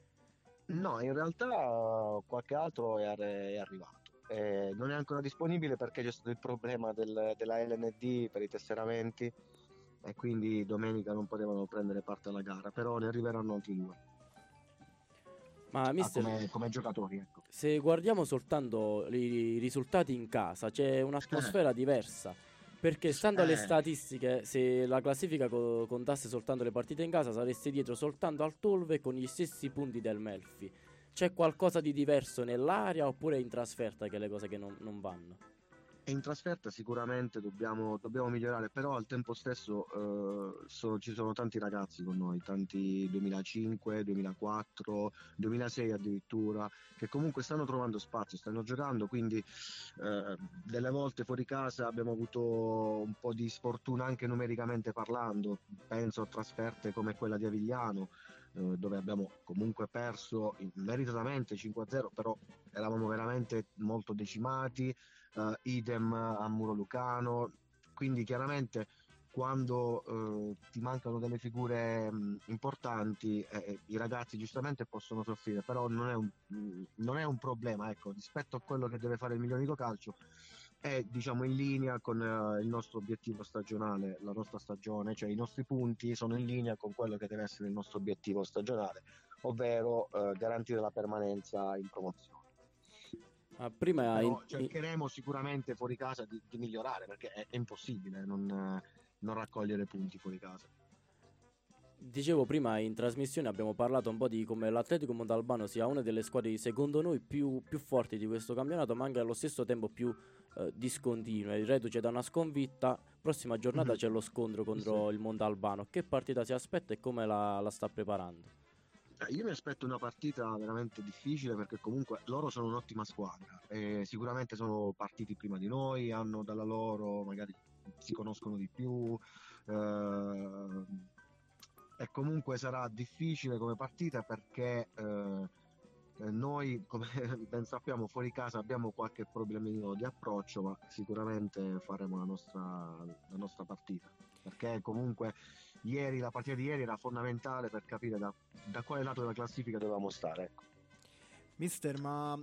Speaker 5: No, in realtà qualche altro è, è arrivato. Eh, non è ancora disponibile perché c'è stato il problema del, della LND per i tesseramenti e quindi domenica non potevano prendere parte alla gara, però ne arriveranno altri due.
Speaker 2: Ma
Speaker 5: ah,
Speaker 2: mister,
Speaker 5: come, come, giocatori, ecco.
Speaker 2: se guardiamo soltanto i risultati in casa, c'è un'atmosfera diversa. Perché stando alle eh. statistiche, se la classifica co- contasse soltanto le partite in casa, sareste dietro soltanto al Tolve con gli stessi punti del Melfi. C'è qualcosa di diverso nell'area oppure in trasferta che le cose che non, non vanno?
Speaker 5: E in trasferta sicuramente dobbiamo, dobbiamo, migliorare, però al tempo stesso eh, so, ci sono tanti ragazzi con noi, tanti 2005, 2004, 2006 addirittura, che comunque stanno trovando spazio, stanno giocando, quindi eh, delle volte fuori casa abbiamo avuto un po' di sfortuna anche numericamente parlando, penso a trasferte come quella di Avigliano eh, dove abbiamo comunque perso meritatamente 5-0, però eravamo veramente molto decimati, uh, idem a Muro Lucano, quindi chiaramente quando uh, ti mancano delle figure mh, importanti eh, i ragazzi giustamente possono soffrire, però non è un, mh, non è un problema ecco, rispetto a quello che deve fare il Miglionico Calcio è diciamo in linea con uh, il nostro obiettivo stagionale, la nostra stagione, cioè i nostri punti sono in linea con quello che deve essere il nostro obiettivo stagionale, ovvero uh, garantire la permanenza in promozione.
Speaker 2: Ah, prima
Speaker 5: in... cercheremo sicuramente fuori casa di, di migliorare perché è, è impossibile non, non, raccogliere punti fuori casa.
Speaker 2: Dicevo prima in trasmissione abbiamo parlato un po' di come l'Atletico Montalbano sia una delle squadre secondo noi più, più forti di questo campionato ma anche allo stesso tempo più eh, discontinue. Il reduce da una sconfitta, prossima giornata mm-hmm. c'è lo scontro contro sì. il Montalbano. Che partita si aspetta e come la, la sta preparando?
Speaker 5: Eh, io mi aspetto una partita veramente difficile perché comunque loro sono un'ottima squadra sicuramente sono partiti prima di noi, hanno dalla loro, magari si conoscono di più eh, e comunque sarà difficile come partita perché eh, noi come ben sappiamo fuori casa abbiamo qualche problemino di approccio ma sicuramente faremo la nostra, la nostra partita perché comunque ieri, la partita di ieri era fondamentale per capire da, da quale lato della classifica dovevamo stare. Ecco.
Speaker 3: Mister, ma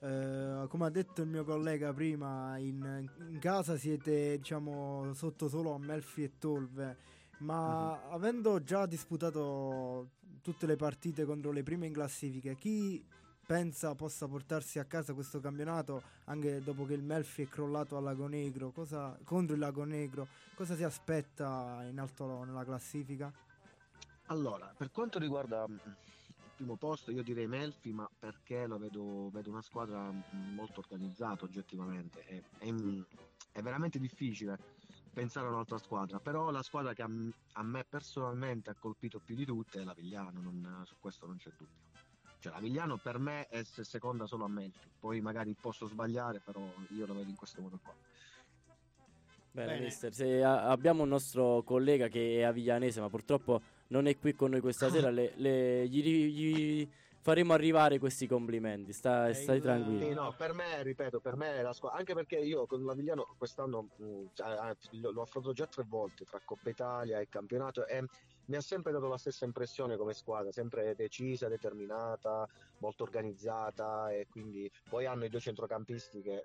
Speaker 3: eh, come ha detto il mio collega prima, in, in casa siete diciamo sotto solo a Melfi e Tolve, ma mm-hmm. avendo già disputato tutte le partite contro le prime in classifica, chi pensa possa portarsi a casa questo campionato anche dopo che il Melfi è crollato al Lago Negro. Cosa, contro il Lago Negro cosa si aspetta in alto nella classifica?
Speaker 5: Allora per quanto riguarda mm, il primo posto io direi Melfi ma perché lo vedo, vedo una squadra mm, molto organizzata oggettivamente. È, è, è, veramente difficile pensare a un'altra squadra però la squadra che a, a me personalmente ha colpito più di tutte è la Vigliano non, su questo non c'è dubbio cioè la Vigliano per me è seconda solo a Melfi, poi magari posso sbagliare, però io lo vedo in questo modo qua.
Speaker 2: Bene, Bene. mister, se a- abbiamo un nostro collega che è aviglianese, ma purtroppo non è qui con noi questa sera, le, le, gli, gli faremo arrivare questi complimenti. Sta,
Speaker 1: Eh,
Speaker 2: stai
Speaker 1: il-
Speaker 2: tranquillo.
Speaker 5: Sì, no, per me, ripeto, per me la squadra, anche perché io con l'Avigliano quest'anno mh, cioè, eh, lo, lo affronto già tre volte tra Coppa Italia e campionato e mi ha sempre dato la stessa impressione come squadra, sempre decisa, determinata, molto organizzata e quindi poi hanno i due centrocampisti che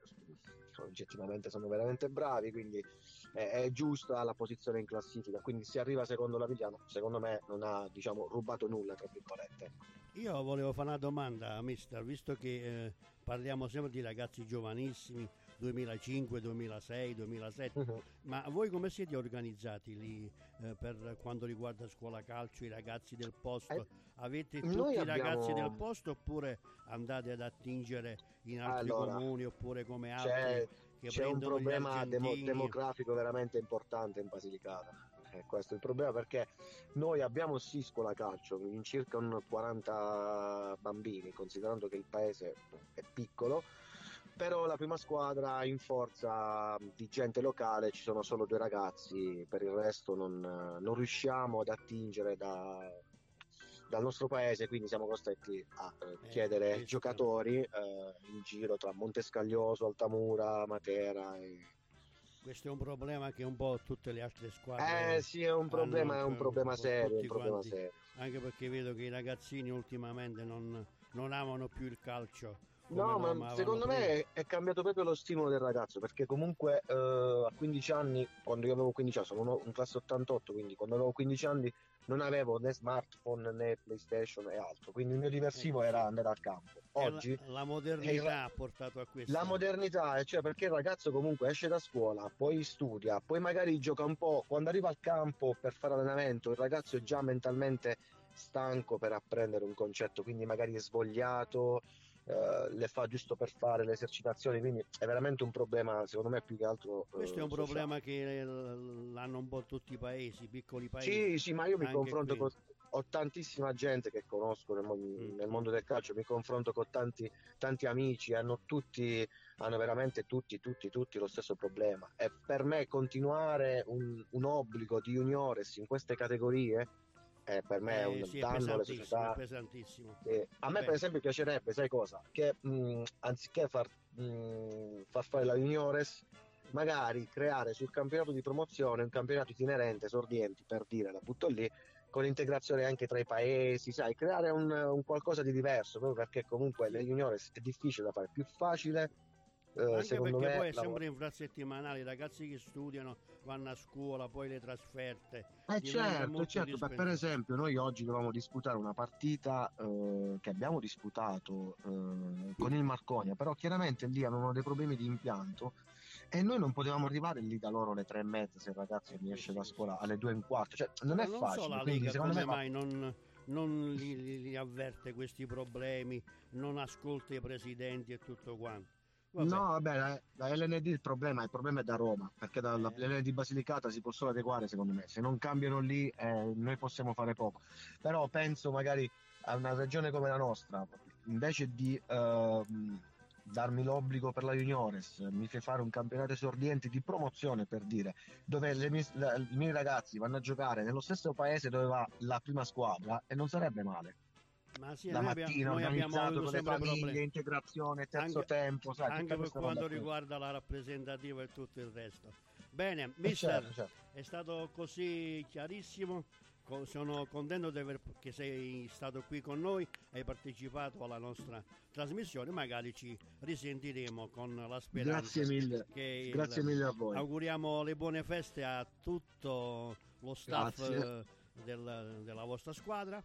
Speaker 5: oggettivamente sono veramente bravi, quindi è, è giusta la posizione in classifica, quindi se arriva secondo l'Avigliano, secondo me non ha diciamo rubato nulla, tra virgolette.
Speaker 1: Io volevo fare una domanda, mister, visto che eh, parliamo sempre di ragazzi giovanissimi, 2005, 2006, 2007,
Speaker 5: Mhm.
Speaker 1: ma voi come siete organizzati lì eh, per quanto riguarda scuola calcio, i ragazzi del posto?
Speaker 5: Eh,
Speaker 1: Avete tutti i
Speaker 5: abbiamo-
Speaker 1: ragazzi del posto oppure andate ad attingere in altri
Speaker 5: Allora,
Speaker 1: comuni oppure come altri
Speaker 5: C'è,
Speaker 1: che
Speaker 5: c'è un problema demo- demografico veramente importante in Basilicata. Eh, questo è il problema perché noi abbiamo sì scuola calcio in circa un 40 bambini, considerando che il paese è piccolo, però la prima squadra in forza di gente locale ci sono solo due ragazzi, per il resto non, non riusciamo ad attingere da- dal nostro paese, quindi siamo costretti a eh,
Speaker 1: Eh,
Speaker 5: chiedere
Speaker 1: questo-
Speaker 5: giocatori eh, in giro tra Montescaglioso, Altamura, Matera. e-
Speaker 1: Questo è un problema che un po' tutte le altre squadre
Speaker 5: Eh sì, è un problema, è un problema serio, un problema
Speaker 1: quanti.
Speaker 5: serio.
Speaker 1: anche perché vedo che i ragazzini ultimamente non, non amano più il calcio.
Speaker 5: No, ma secondo
Speaker 1: prima.
Speaker 5: me è cambiato proprio lo stimolo del ragazzo, perché comunque eh, a 15 anni, quando io avevo 15 anni, sono uno- un classe 88, quindi quando avevo 15 anni non avevo né smartphone né PlayStation e altro, quindi il mio diversivo
Speaker 1: sì.
Speaker 5: era andare al campo. Oggi
Speaker 1: la, la modernità ha portato a questo.
Speaker 5: La modernità, cioè perché il ragazzo comunque esce da scuola, poi studia, poi magari gioca un po', quando arriva al campo per fare allenamento, il ragazzo è già mentalmente stanco per apprendere un concetto, quindi magari è svogliato, eh, le fa giusto per fare le esercitazioni, quindi è veramente un problema, secondo me più che altro... eh,
Speaker 1: Questo è un
Speaker 5: sociale.
Speaker 1: problema che eh, l'hanno un po' tutti i paesi, i piccoli paesi.
Speaker 5: Sì, sì, ma io mi confronto
Speaker 1: qui.
Speaker 5: con... Ho tantissima gente che conosco nel,
Speaker 1: Mm.
Speaker 5: nel mondo del calcio, mi confronto con tanti, tanti amici, hanno tutti, hanno veramente tutti, tutti, tutti lo stesso problema. E per me continuare un, un obbligo di juniores in queste categorie, eh, per me è
Speaker 1: Eh,
Speaker 5: un
Speaker 1: sì, è
Speaker 5: danno
Speaker 1: pesantissimo,
Speaker 5: società.
Speaker 1: è pesantissimo.
Speaker 5: Eh, a me
Speaker 1: Vabbè.
Speaker 5: per esempio piacerebbe, sai cosa? Che mh, anziché far, mh, far fare la juniores, magari creare sul campionato di promozione un campionato itinerente, esordienti, per dire, la butto lì, con integrazione anche tra i paesi, sai, creare un, un qualcosa di diverso, proprio perché comunque le juniores è difficile da fare, più facile, eh,
Speaker 1: Anche
Speaker 5: secondo
Speaker 1: perché
Speaker 5: me,
Speaker 1: poi è sempre infrasettimanale, i ragazzi che studiano vanno a scuola, poi le trasferte.
Speaker 5: Eh certo, certo, per- per
Speaker 1: esempio
Speaker 5: noi oggi dovevamo disputare una partita eh, che abbiamo disputato eh, con il Marconia, però chiaramente lì avevano dei problemi di impianto e noi non potevamo arrivare lì da loro alle tre e mezza se il ragazzo mi esce da scuola alle due e un quarto, cioè non è
Speaker 1: non
Speaker 5: facile,
Speaker 1: so la
Speaker 5: quindi
Speaker 1: Lega
Speaker 5: secondo
Speaker 1: come
Speaker 5: me va-
Speaker 1: mai non, non li, li- li avverte questi problemi, non ascolta i presidenti e tutto quanto. Vabbè.
Speaker 5: No, vabbè, la, la LND il problema, il problema è da Roma, perché dalla
Speaker 1: Eh.
Speaker 5: LND Basilicata si può solo adeguare secondo me, se non cambiano lì eh, noi possiamo fare poco, però penso magari a una regione come la nostra, invece di ehm, darmi l'obbligo per la juniores, mi fai fare un campionato esordiente di promozione per dire, dove le mie- la- i miei ragazzi vanno a giocare nello stesso paese dove va la prima squadra e non sarebbe male.
Speaker 1: Ma sì,
Speaker 5: la
Speaker 1: noi abbiamo,
Speaker 5: mattina
Speaker 1: noi abbiamo avuto
Speaker 5: con le
Speaker 1: sempre
Speaker 5: famiglie,
Speaker 1: problemi.
Speaker 5: integrazione, terzo
Speaker 1: Anche-
Speaker 5: tempo, sai,
Speaker 1: Anche per quanto
Speaker 5: qui.
Speaker 1: riguarda la rappresentativa e tutto il resto. Bene,
Speaker 5: Eh,
Speaker 1: mister,
Speaker 5: certo, certo.
Speaker 1: è stato così chiarissimo. Sono contento di aver, che sei stato qui con noi, hai partecipato alla nostra trasmissione. Magari ci risentiremo con la speranza.
Speaker 5: Grazie mille.
Speaker 1: che il-
Speaker 5: Grazie mille a voi.
Speaker 1: Auguriamo le buone feste a tutto lo staff eh, del- della vostra squadra.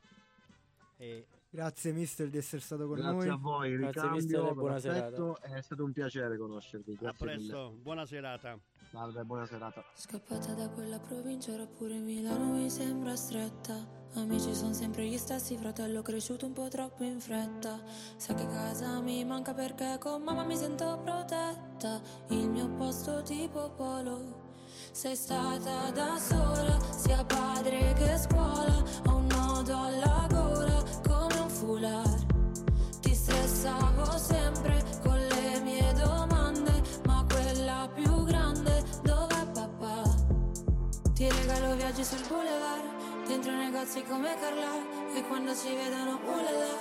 Speaker 1: E
Speaker 3: Grazie mister di essere stato con
Speaker 5: Grazie
Speaker 3: noi.
Speaker 5: a voi,
Speaker 2: Grazie,
Speaker 5: ricambio,
Speaker 2: mister, buona
Speaker 5: l'affetto, È stato un piacere conoscervi.
Speaker 1: a
Speaker 5: Grazie mille.
Speaker 1: presto, buona serata.
Speaker 5: Salve, buona serata.
Speaker 6: Scappata da quella provincia, ora pure Milano mi sembra stretta. Amici sono sempre gli stessi, fratello cresciuto un po' troppo in fretta. Sa che casa mi manca perché con mamma mi sento protetta. Il mio posto tipo polo. Sei stata da sola, sia padre che scuola. Ho un nodo alla gola foulard. Ti stressavo sempre con le mie domande, ma quella più grande dov'è papà? Ti regalo viaggi sul boulevard, dentro negozi come Carla, e quando ci vedono ulala,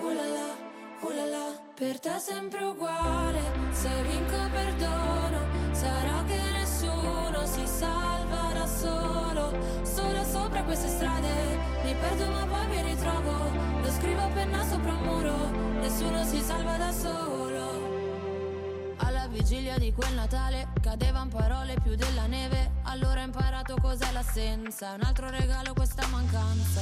Speaker 6: ulala. per te è sempre uguale, se vinco perdono, sopra queste strade, mi perdo ma poi mi ritrovo, lo scrivo a penna sopra un muro, nessuno si salva da solo. Alla vigilia di quel Natale cadevano parole più della neve, allora ho imparato cos'è l'assenza, un altro regalo questa mancanza.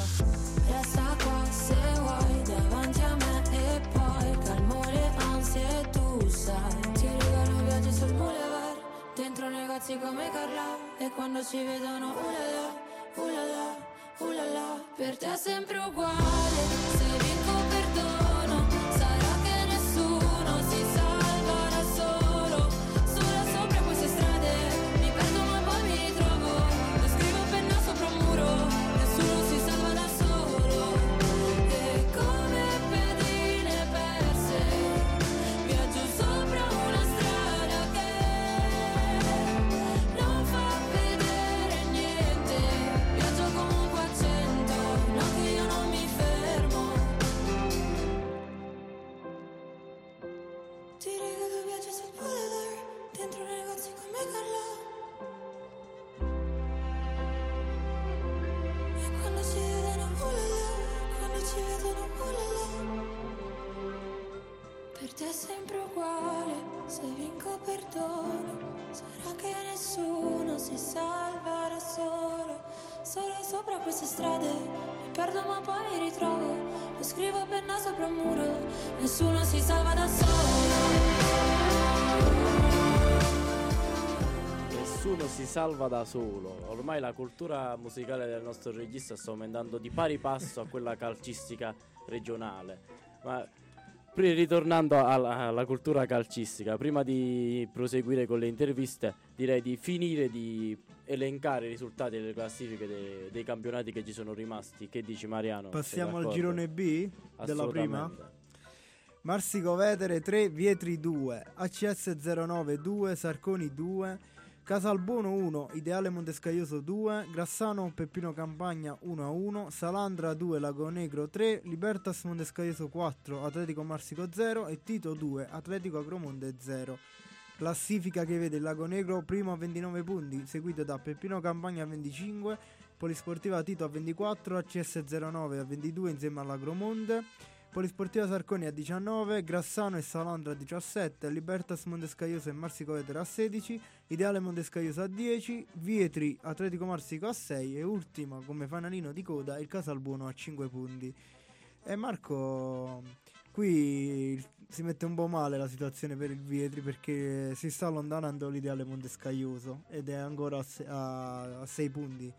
Speaker 6: Resta qua se vuoi davanti a me e poi. Calmo le ansie tu sai. Ti regalo viaggi sul boulevard, dentro negozi come Carla. E quando ci vedono ulala, ulala, ulala, per te è sempre uguale, se vinco perdono, sarà che nessuno si salva da solo, solo sopra queste strade, mi perdo ma poi mi ritrovo, lo scrivo a penna sopra un muro, nessuno si salva da solo. Nessuno si salva da solo.
Speaker 2: Ormai la cultura musicale del nostro regista sta aumentando di pari passo a quella calcistica regionale. Ma ritornando alla, alla cultura calcistica, prima di proseguire con le interviste, direi di finire di elencare i risultati delle classifiche de- dei campionati che ci sono rimasti. Che dici Mariano?
Speaker 3: Passiamo al girone B della prima. Marsico Vetere 3, Vietri 2, ACS 09 2, Sarconi 2, Casalbuono 1, Ideale Montescaioso 2, Grassano Peppino Campagna 1 a 1, Salandra 2, Lago Negro 3, Libertas Montescaioso 4, Atletico Marsico 0 e Tito 2, Atletico Agromonte 0. Classifica che vede Lago Negro primo a 29 punti, seguito da Peppino Campagna a 25, Polisportiva Tito a 24, ACS 09 a 22 insieme all'Agromonte, Polisportiva Sarconi a 19, Grassano e Salandra a 17, Libertas Montescaioso e Marsico Vetera a 16, Ideale Montescaioso a 10, Vietri Atletico Marsico a 6 e ultima come fanalino di coda il Casalbuono a 5 punti. E Marco, qui si mette un po' male la situazione per il Vietri perché si sta allontanando l'ideale Montescaioso ed è ancora a 6 punti.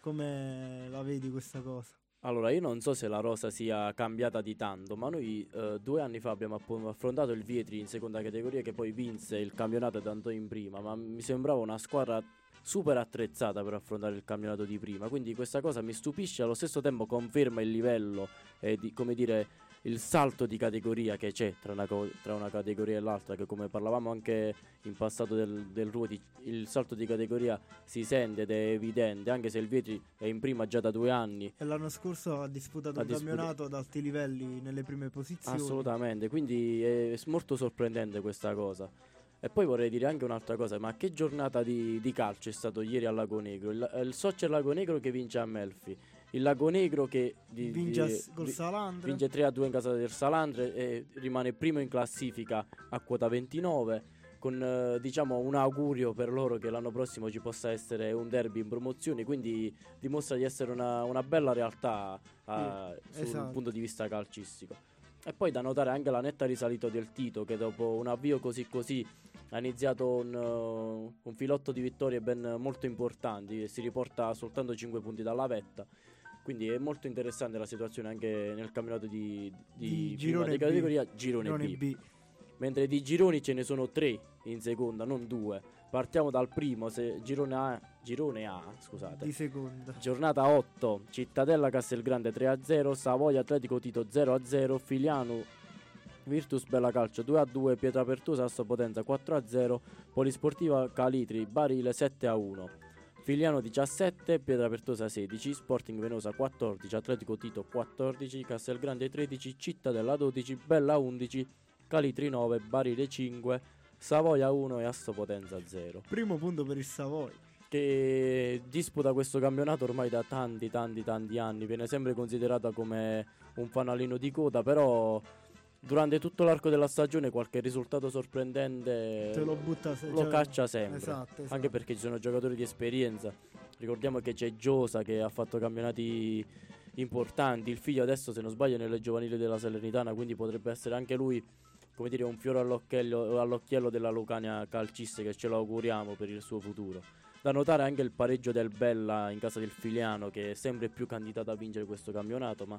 Speaker 3: Come la vedi questa cosa?
Speaker 2: Allora, io non so se la rosa sia cambiata di tanto, ma noi eh, due anni fa abbiamo affrontato il Vietri in seconda categoria che poi vinse il campionato e andò in prima, ma mi sembrava una squadra super attrezzata per affrontare il campionato di prima, quindi questa cosa mi stupisce, allo stesso tempo conferma il livello e di, come dire, il salto di categoria che c'è tra una, co- tra una categoria e l'altra, che come parlavamo anche in passato del, del Ruoti, il salto di categoria si sente ed è evidente, anche se il Vietri è in prima già da due anni,
Speaker 3: E l'anno scorso ha disputato
Speaker 2: Ha
Speaker 3: un
Speaker 2: disputa-
Speaker 3: campionato ad alti livelli nelle prime posizioni.
Speaker 2: Assolutamente, quindi è molto sorprendente questa cosa. E poi vorrei dire anche un'altra cosa, ma che giornata di, di calcio è stato ieri al Lago Negro? Il, il Soccer Lago Negro che vince a Melfi, il Lago Negro che di-
Speaker 3: Vince
Speaker 2: di-
Speaker 3: col Salandra.
Speaker 2: vince 3 a 2 in casa del Salandre e rimane primo in classifica a quota 29 con eh, diciamo un augurio per loro che l'anno prossimo ci possa essere un derby in promozione quindi dimostra di essere una, una bella realtà ah, sul
Speaker 3: esatto.
Speaker 2: punto di vista calcistico e poi da notare anche la netta risalita del Tito che dopo un avvio così così ha iniziato un, uh, un filotto di vittorie ben molto importanti e si riporta soltanto 5 punti dalla vetta quindi è molto interessante la situazione anche nel campionato di, di,
Speaker 3: Di
Speaker 2: prima
Speaker 3: girone
Speaker 2: di
Speaker 3: B.
Speaker 2: categoria girone,
Speaker 3: Girone
Speaker 2: B.
Speaker 3: B.
Speaker 2: Mentre di gironi ce ne sono tre in seconda, non due. Partiamo dal primo, se girone A, girone A scusate.
Speaker 3: di seconda.
Speaker 2: Giornata 8, Cittadella Castelgrande 3-0, Savoia Atletico Tito 0-0, Filiano Virtus Bella Calcio 2-2, Pietrapertusa Asso Potenza 4-0, Polisportiva Calitri Barile 7-1. Filiano 17, Pietrapertosa 16, Sporting Venosa 14, Atletico Tito 14, Castelgrande 13, Cittadella 12, Bella 11, Calitri 9, Barile 5, Savoia 1 e Assopotenza 0
Speaker 3: Primo punto per il Savoia.
Speaker 2: che disputa questo campionato ormai da tanti tanti tanti anni, viene sempre considerata come un fanalino di coda, però durante tutto l'arco della stagione qualche risultato sorprendente
Speaker 3: Te lo butta se-
Speaker 2: lo
Speaker 3: cioè-
Speaker 2: caccia sempre,
Speaker 3: Esatto, esatto.
Speaker 2: anche perché ci sono giocatori di esperienza. Ricordiamo che c'è Giosa che ha fatto campionati importanti, il figlio adesso se non sbaglio è nelle giovanili della Salernitana, quindi potrebbe essere anche lui come dire un fiore all'occhiello, all'occhiello della Lucania calcistica che ce lo auguriamo per il suo futuro. Da notare anche il pareggio del Bella in casa del Filiano che è sempre più candidato a vincere questo campionato, ma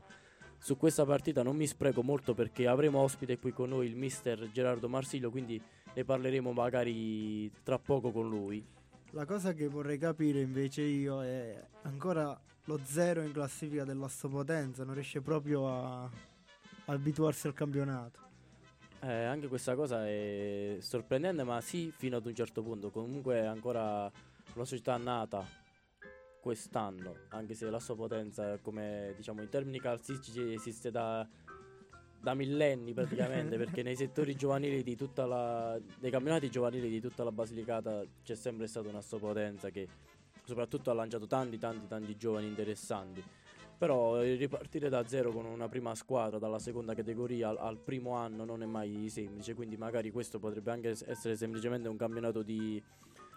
Speaker 2: su questa partita non mi spreco molto perché avremo ospite qui con noi il mister Gerardo Marsilio, quindi ne parleremo magari tra poco con lui.
Speaker 3: La cosa che vorrei capire invece io è ancora lo zero in classifica dell'Assopotenza, non riesce proprio a, a abituarsi al campionato.
Speaker 2: Eh, anche questa cosa è sorprendente, ma sì, fino ad un certo punto. Comunque è ancora una società nata quest'anno, anche se la sua potenza, come diciamo in termini calcistici, esiste da, da millenni praticamente, perché nei settori giovanili di tutta la, nei campionati giovanili di tutta la Basilicata c'è sempre stata una sua potenza che soprattutto ha lanciato tanti tanti tanti giovani interessanti. Però ripartire da zero con una prima squadra dalla seconda categoria al, al primo anno non è mai semplice, quindi magari questo potrebbe anche es- essere semplicemente un campionato di,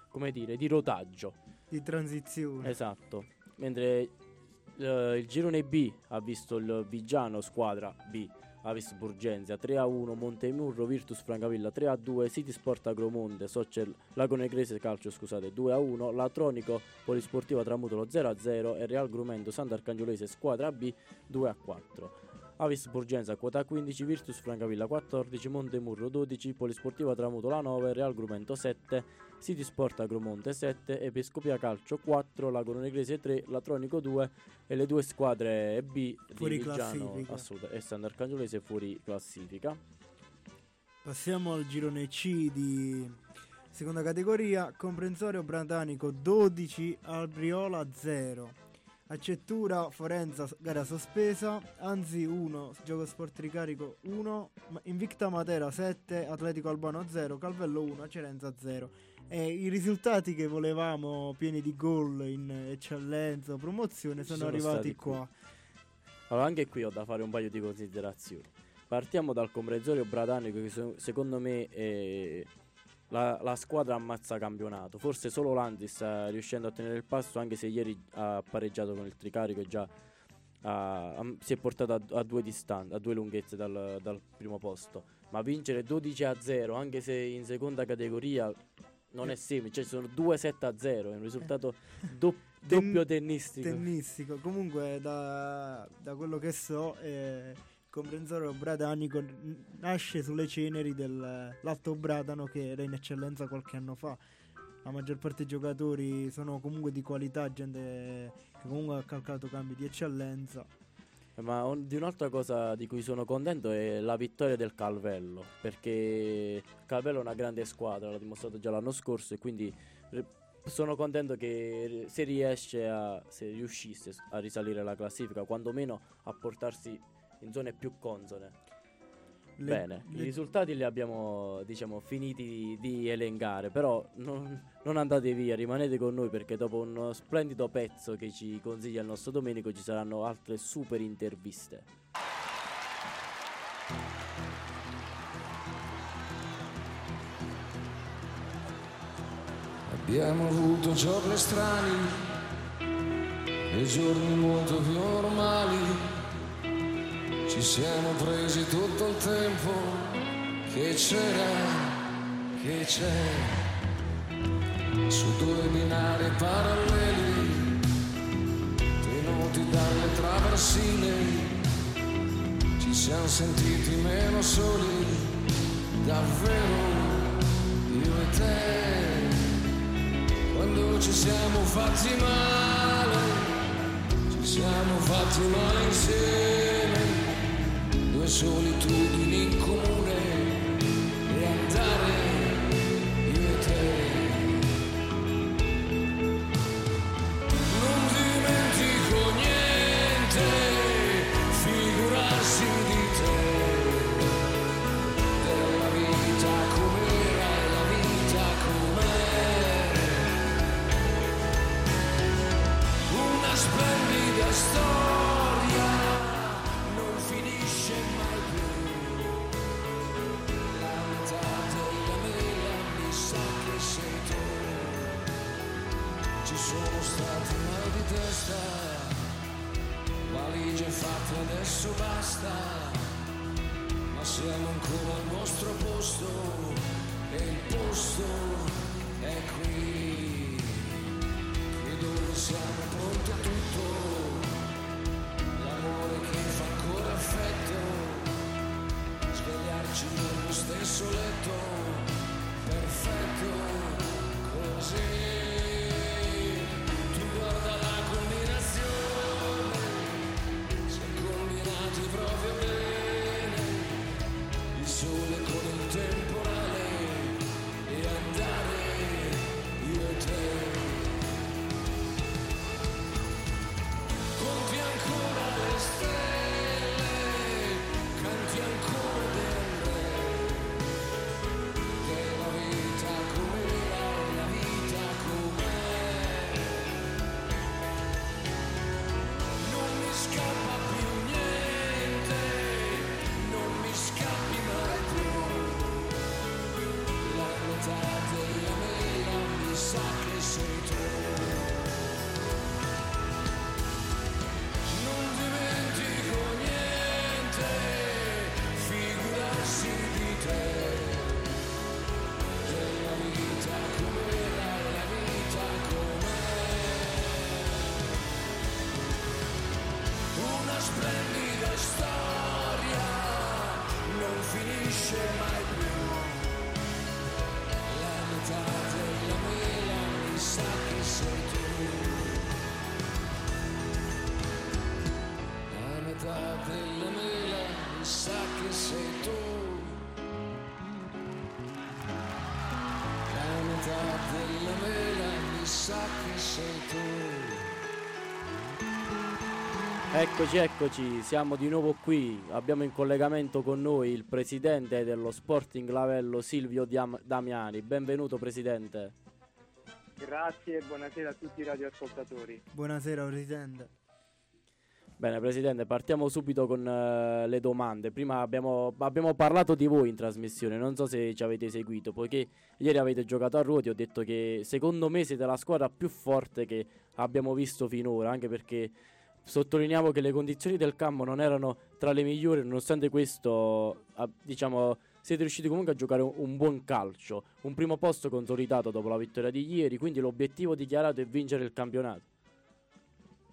Speaker 2: come dire, di rotaggio.
Speaker 3: Di transizione.
Speaker 2: Esatto. Mentre eh, il girone B ha visto il Vigiano squadra B Avis Burgenzia 3 a 1, Montemurro Virtus Francavilla 3 a 2, City Sport Agromonte, Social Lago Negrese Calcio scusate 2 a 1, Latronico Polisportiva Tramutolo 0 a 0 e Real Grumento Sant'Arcangiolese squadra B 2 a 4. Avis Burgenza quota 15, Virtus Francavilla 14, Montemurro 12, Polisportiva Tramutola 9, Real Grumento 7, City Sport Agromonte 7, Episcopia Calcio 4, Lago Negrese 3, Latronico 2 e le due squadre B
Speaker 3: Fuori
Speaker 2: di Viggiano assoluta, e Sant'Arcangiolese fuori classifica.
Speaker 3: Passiamo al girone C di seconda categoria, comprensorio Bratanico 12, Albriola 0. Accettura Forenza gara sospesa, Anzi 1, Gioco Sport Ricarico 1, Ma- Invicta Matera 7, Atletico Albano 0, Calvello 1, Cerenza 0. E i risultati che volevamo pieni di gol in eccellenza promozione sono,
Speaker 2: sono
Speaker 3: arrivati
Speaker 2: stati qui.
Speaker 3: qua.
Speaker 2: Allora anche qui ho da fare un paio di considerazioni. Partiamo dal comprensorio Bratanico che se- secondo me è la, la squadra ammazza campionato. Forse solo l'Anzi sta riuscendo a tenere il passo anche se ieri ha pareggiato con il Tricarico e già ha- ha- si è portato a, a due distanze, a due lunghezze dal, dal primo posto. Ma vincere 12 a 0 anche se in seconda categoria non è semplice, cioè sono 2 7 a 0, è un risultato do-
Speaker 3: Ten-
Speaker 2: doppio tennistico.
Speaker 3: Tennistico. Comunque, da, da quello che so, eh, il comprensorio bradanico nasce sulle ceneri dell'Alto Bradano che era in eccellenza qualche anno fa. La maggior parte dei giocatori sono comunque di qualità, gente che comunque ha calcato cambi di eccellenza.
Speaker 2: Ma un- di un'altra cosa di cui sono contento è la vittoria del Calvello, perché Calvello è una grande squadra, l'ha dimostrato già l'anno scorso e quindi re- sono contento che se riesce a, se riuscisse a risalire la classifica, quantomeno a portarsi in zone più consone.
Speaker 3: Le-
Speaker 2: Bene,
Speaker 3: le-
Speaker 2: i risultati li abbiamo diciamo finiti di, di elencare, però non, non andate via, rimanete con noi perché dopo uno splendido pezzo che ci consiglia il nostro Domenico ci saranno altre super interviste.
Speaker 7: Abbiamo avuto giorni strani e giorni molto più normali. Ci siamo presi tutto il tempo che c'era, che c'è. Su due binari paralleli, tenuti dalle traversine, ci siamo sentiti meno soli, davvero io e te quando ci siamo fatti male, ci siamo fatti male insieme, solitudini in comune sono stati mal di testa, valigie fatte adesso basta, ma siamo ancora al nostro posto e il posto è qui, qui dove siamo pronti a tutto, l'amore che fa ancora effetto, svegliarci nello stesso letto, perfetto così.
Speaker 2: Eccoci, eccoci, siamo di nuovo qui. Abbiamo in collegamento con noi il presidente dello Sporting Lavello Silvio Diam- Damiani. Benvenuto presidente.
Speaker 8: Grazie e buonasera a tutti i radioascoltatori.
Speaker 3: Buonasera Presidente.
Speaker 2: Bene presidente, partiamo subito con eh, le domande. Prima abbiamo, abbiamo parlato di voi in trasmissione, non so se ci avete seguito, poiché ieri avete giocato a Ruoti, ho detto che secondo me siete la squadra più forte che abbiamo visto finora, anche perché sottolineiamo che le condizioni del campo non erano tra le migliori, nonostante questo, diciamo, siete riusciti comunque a giocare un, buon calcio, un primo posto consolidato dopo la vittoria di ieri, quindi l'obiettivo dichiarato è vincere il campionato.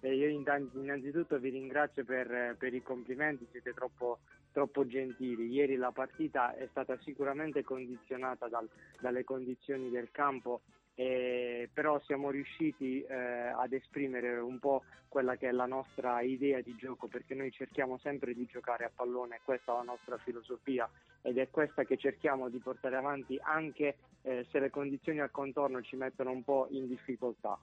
Speaker 8: E io innanzitutto vi ringrazio per, per i complimenti, siete troppo, troppo gentili. Ieri la partita è stata sicuramente condizionata dal- dalle condizioni del campo, eh, però siamo riusciti eh, ad esprimere un po' quella che è la nostra idea di gioco, perché noi cerchiamo sempre di giocare a pallone, questa è la nostra filosofia ed è questa che cerchiamo di portare avanti anche eh, se le condizioni al contorno ci mettono un po' in difficoltà.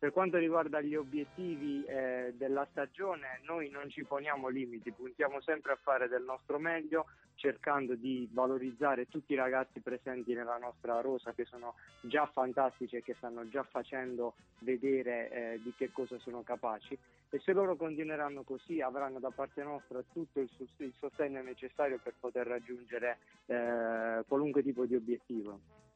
Speaker 8: Per quanto riguarda gli obiettivi eh, della stagione, noi non ci poniamo limiti, puntiamo sempre a fare del nostro meglio, cercando di valorizzare tutti i ragazzi presenti nella nostra rosa che sono già fantastici e che stanno già facendo vedere eh, di che cosa sono capaci e se loro continueranno così avranno da parte nostra tutto il, sos- il sostegno necessario per poter raggiungere eh, qualunque tipo di obiettivo.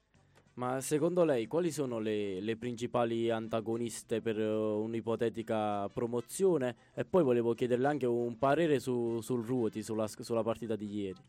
Speaker 2: Ma secondo lei quali sono le, le principali antagoniste per eh, un'ipotetica promozione? E poi volevo chiederle anche un parere su- sul Ruoti, sulla, sulla partita di ieri.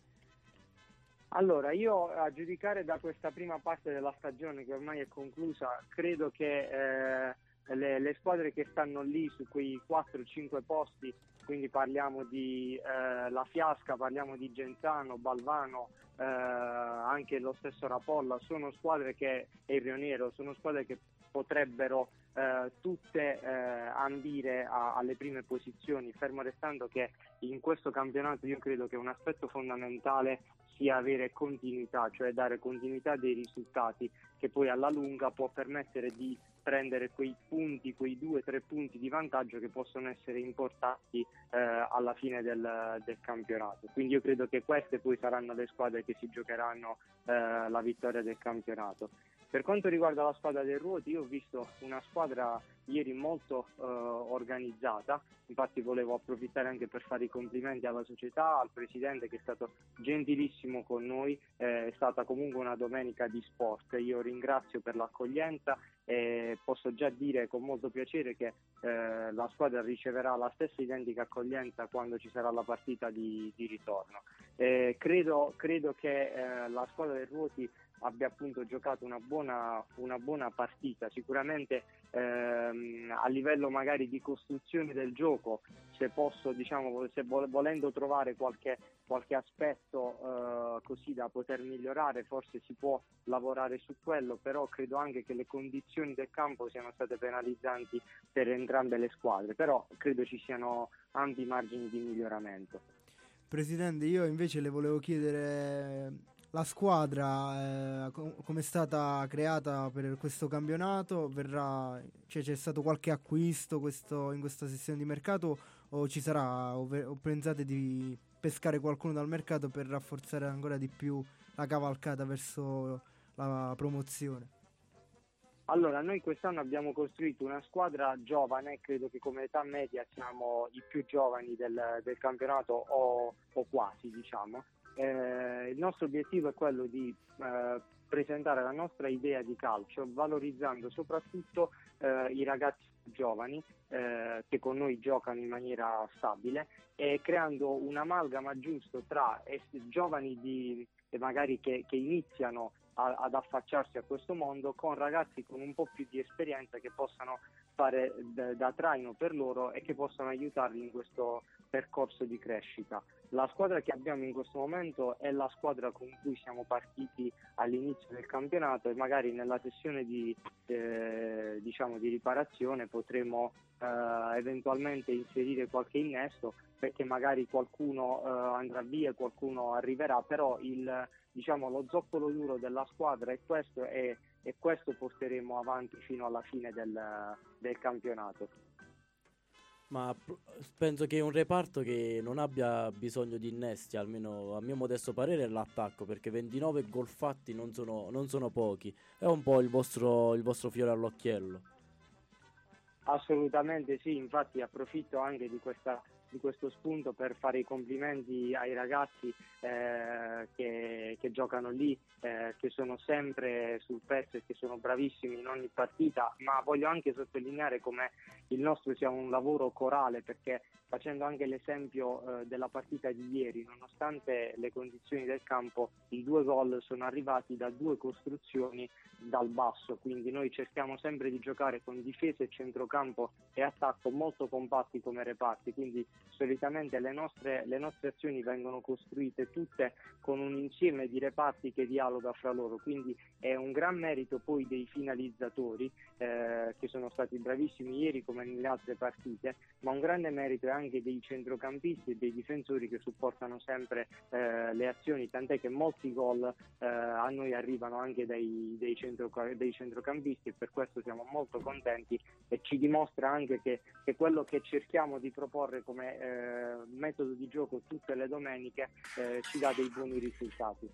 Speaker 8: Allora, io a giudicare da questa prima parte della stagione che ormai è conclusa, credo che eh, le, le squadre che stanno lì su quei 4-5 posti, quindi parliamo di eh, La Fiasca, parliamo di Genzano, Balvano, eh, anche lo stesso Rapolla, sono squadre che, e il Rioniero, sono squadre che potrebbero eh, tutte eh, ambire a- alle prime posizioni, fermo restando che in questo campionato io credo che un aspetto fondamentale sia avere continuità, cioè dare continuità dei risultati che poi alla lunga può permettere di prendere quei punti, quei due o tre punti di vantaggio che possono essere importanti eh, alla fine del, del campionato. Quindi io credo che queste poi saranno le squadre che si giocheranno eh, la vittoria del campionato. Per quanto riguarda la squadra del Ruoti, io ho visto una squadra ieri molto eh, organizzata, infatti volevo approfittare anche per fare i complimenti alla società, al presidente che è stato gentilissimo con noi, eh, è stata comunque una domenica di sport, io ringrazio per l'accoglienza e posso già dire con molto piacere che eh, la squadra riceverà la stessa identica accoglienza quando ci sarà la partita di, di ritorno. Eh, credo, credo, che eh, la squadra del Ruoti abbia appunto giocato una buona, una buona partita. Sicuramente ehm, a livello magari di costruzione del gioco, se posso, diciamo, se volendo trovare qualche, qualche aspetto eh, così da poter migliorare, forse si può lavorare su quello, però credo anche che le condizioni del campo siano state penalizzanti per entrambe le squadre, però credo ci siano ampi margini di miglioramento.
Speaker 3: Presidente, io invece le volevo chiedere la squadra eh, come è stata creata per questo campionato? Verrà, cioè, c'è stato qualche acquisto questo, in questa sessione di mercato o ci sarà o, o, pensate di pescare qualcuno dal mercato per rafforzare ancora di più la cavalcata verso la promozione?
Speaker 8: Allora, noi quest'anno abbiamo costruito una squadra giovane, credo che come età media siamo i più giovani del, del campionato o, o quasi, diciamo eh, il nostro obiettivo è quello di eh, presentare la nostra idea di calcio valorizzando soprattutto eh, i ragazzi giovani eh, che con noi giocano in maniera stabile e creando un'amalgama giusto tra giovani di, magari che, che iniziano a, ad affacciarsi a questo mondo con ragazzi con un po' più di esperienza che possano fare da, da traino per loro e che possano aiutarli in questo percorso di crescita. La squadra che abbiamo in questo momento è la squadra con cui siamo partiti all'inizio del campionato e magari nella sessione di, eh, diciamo di riparazione potremo eh, eventualmente inserire qualche innesto perché magari qualcuno eh, andrà via qualcuno arriverà, però il, diciamo, lo zoccolo duro della squadra è questo e, e questo porteremo avanti fino alla fine del, del campionato
Speaker 2: ma penso che un reparto che non abbia bisogno di innesti, almeno a mio modesto parere, è l'attacco, perché 29 gol fatti non sono, non sono pochi. È un po' il vostro, il vostro fiore all'occhiello.
Speaker 8: Assolutamente sì, infatti approfitto anche di questa di questo spunto per fare i complimenti ai ragazzi eh, che, che, giocano lì, eh, che sono sempre sul pezzo e che sono bravissimi in ogni partita, ma voglio anche sottolineare come il nostro sia un lavoro corale perché facendo anche l'esempio eh, della partita di ieri, nonostante le condizioni del campo, i due gol sono arrivati da due costruzioni dal basso, quindi noi cerchiamo sempre di giocare con difesa e centrocampo e attacco molto compatti come reparti, quindi solitamente le nostre, le nostre azioni vengono costruite tutte con un insieme di reparti che dialoga fra loro, quindi è un gran merito poi dei finalizzatori eh, che sono stati bravissimi ieri come nelle altre partite, ma un grande merito è anche dei centrocampisti e dei difensori che supportano sempre eh, le azioni, tant'è che molti gol eh, a noi arrivano anche dai, dai, centro, dai, centrocampisti e per questo siamo molto contenti e ci dimostra anche che, che quello che cerchiamo di proporre come eh, metodo di gioco tutte le domeniche eh, ci dà dei buoni risultati.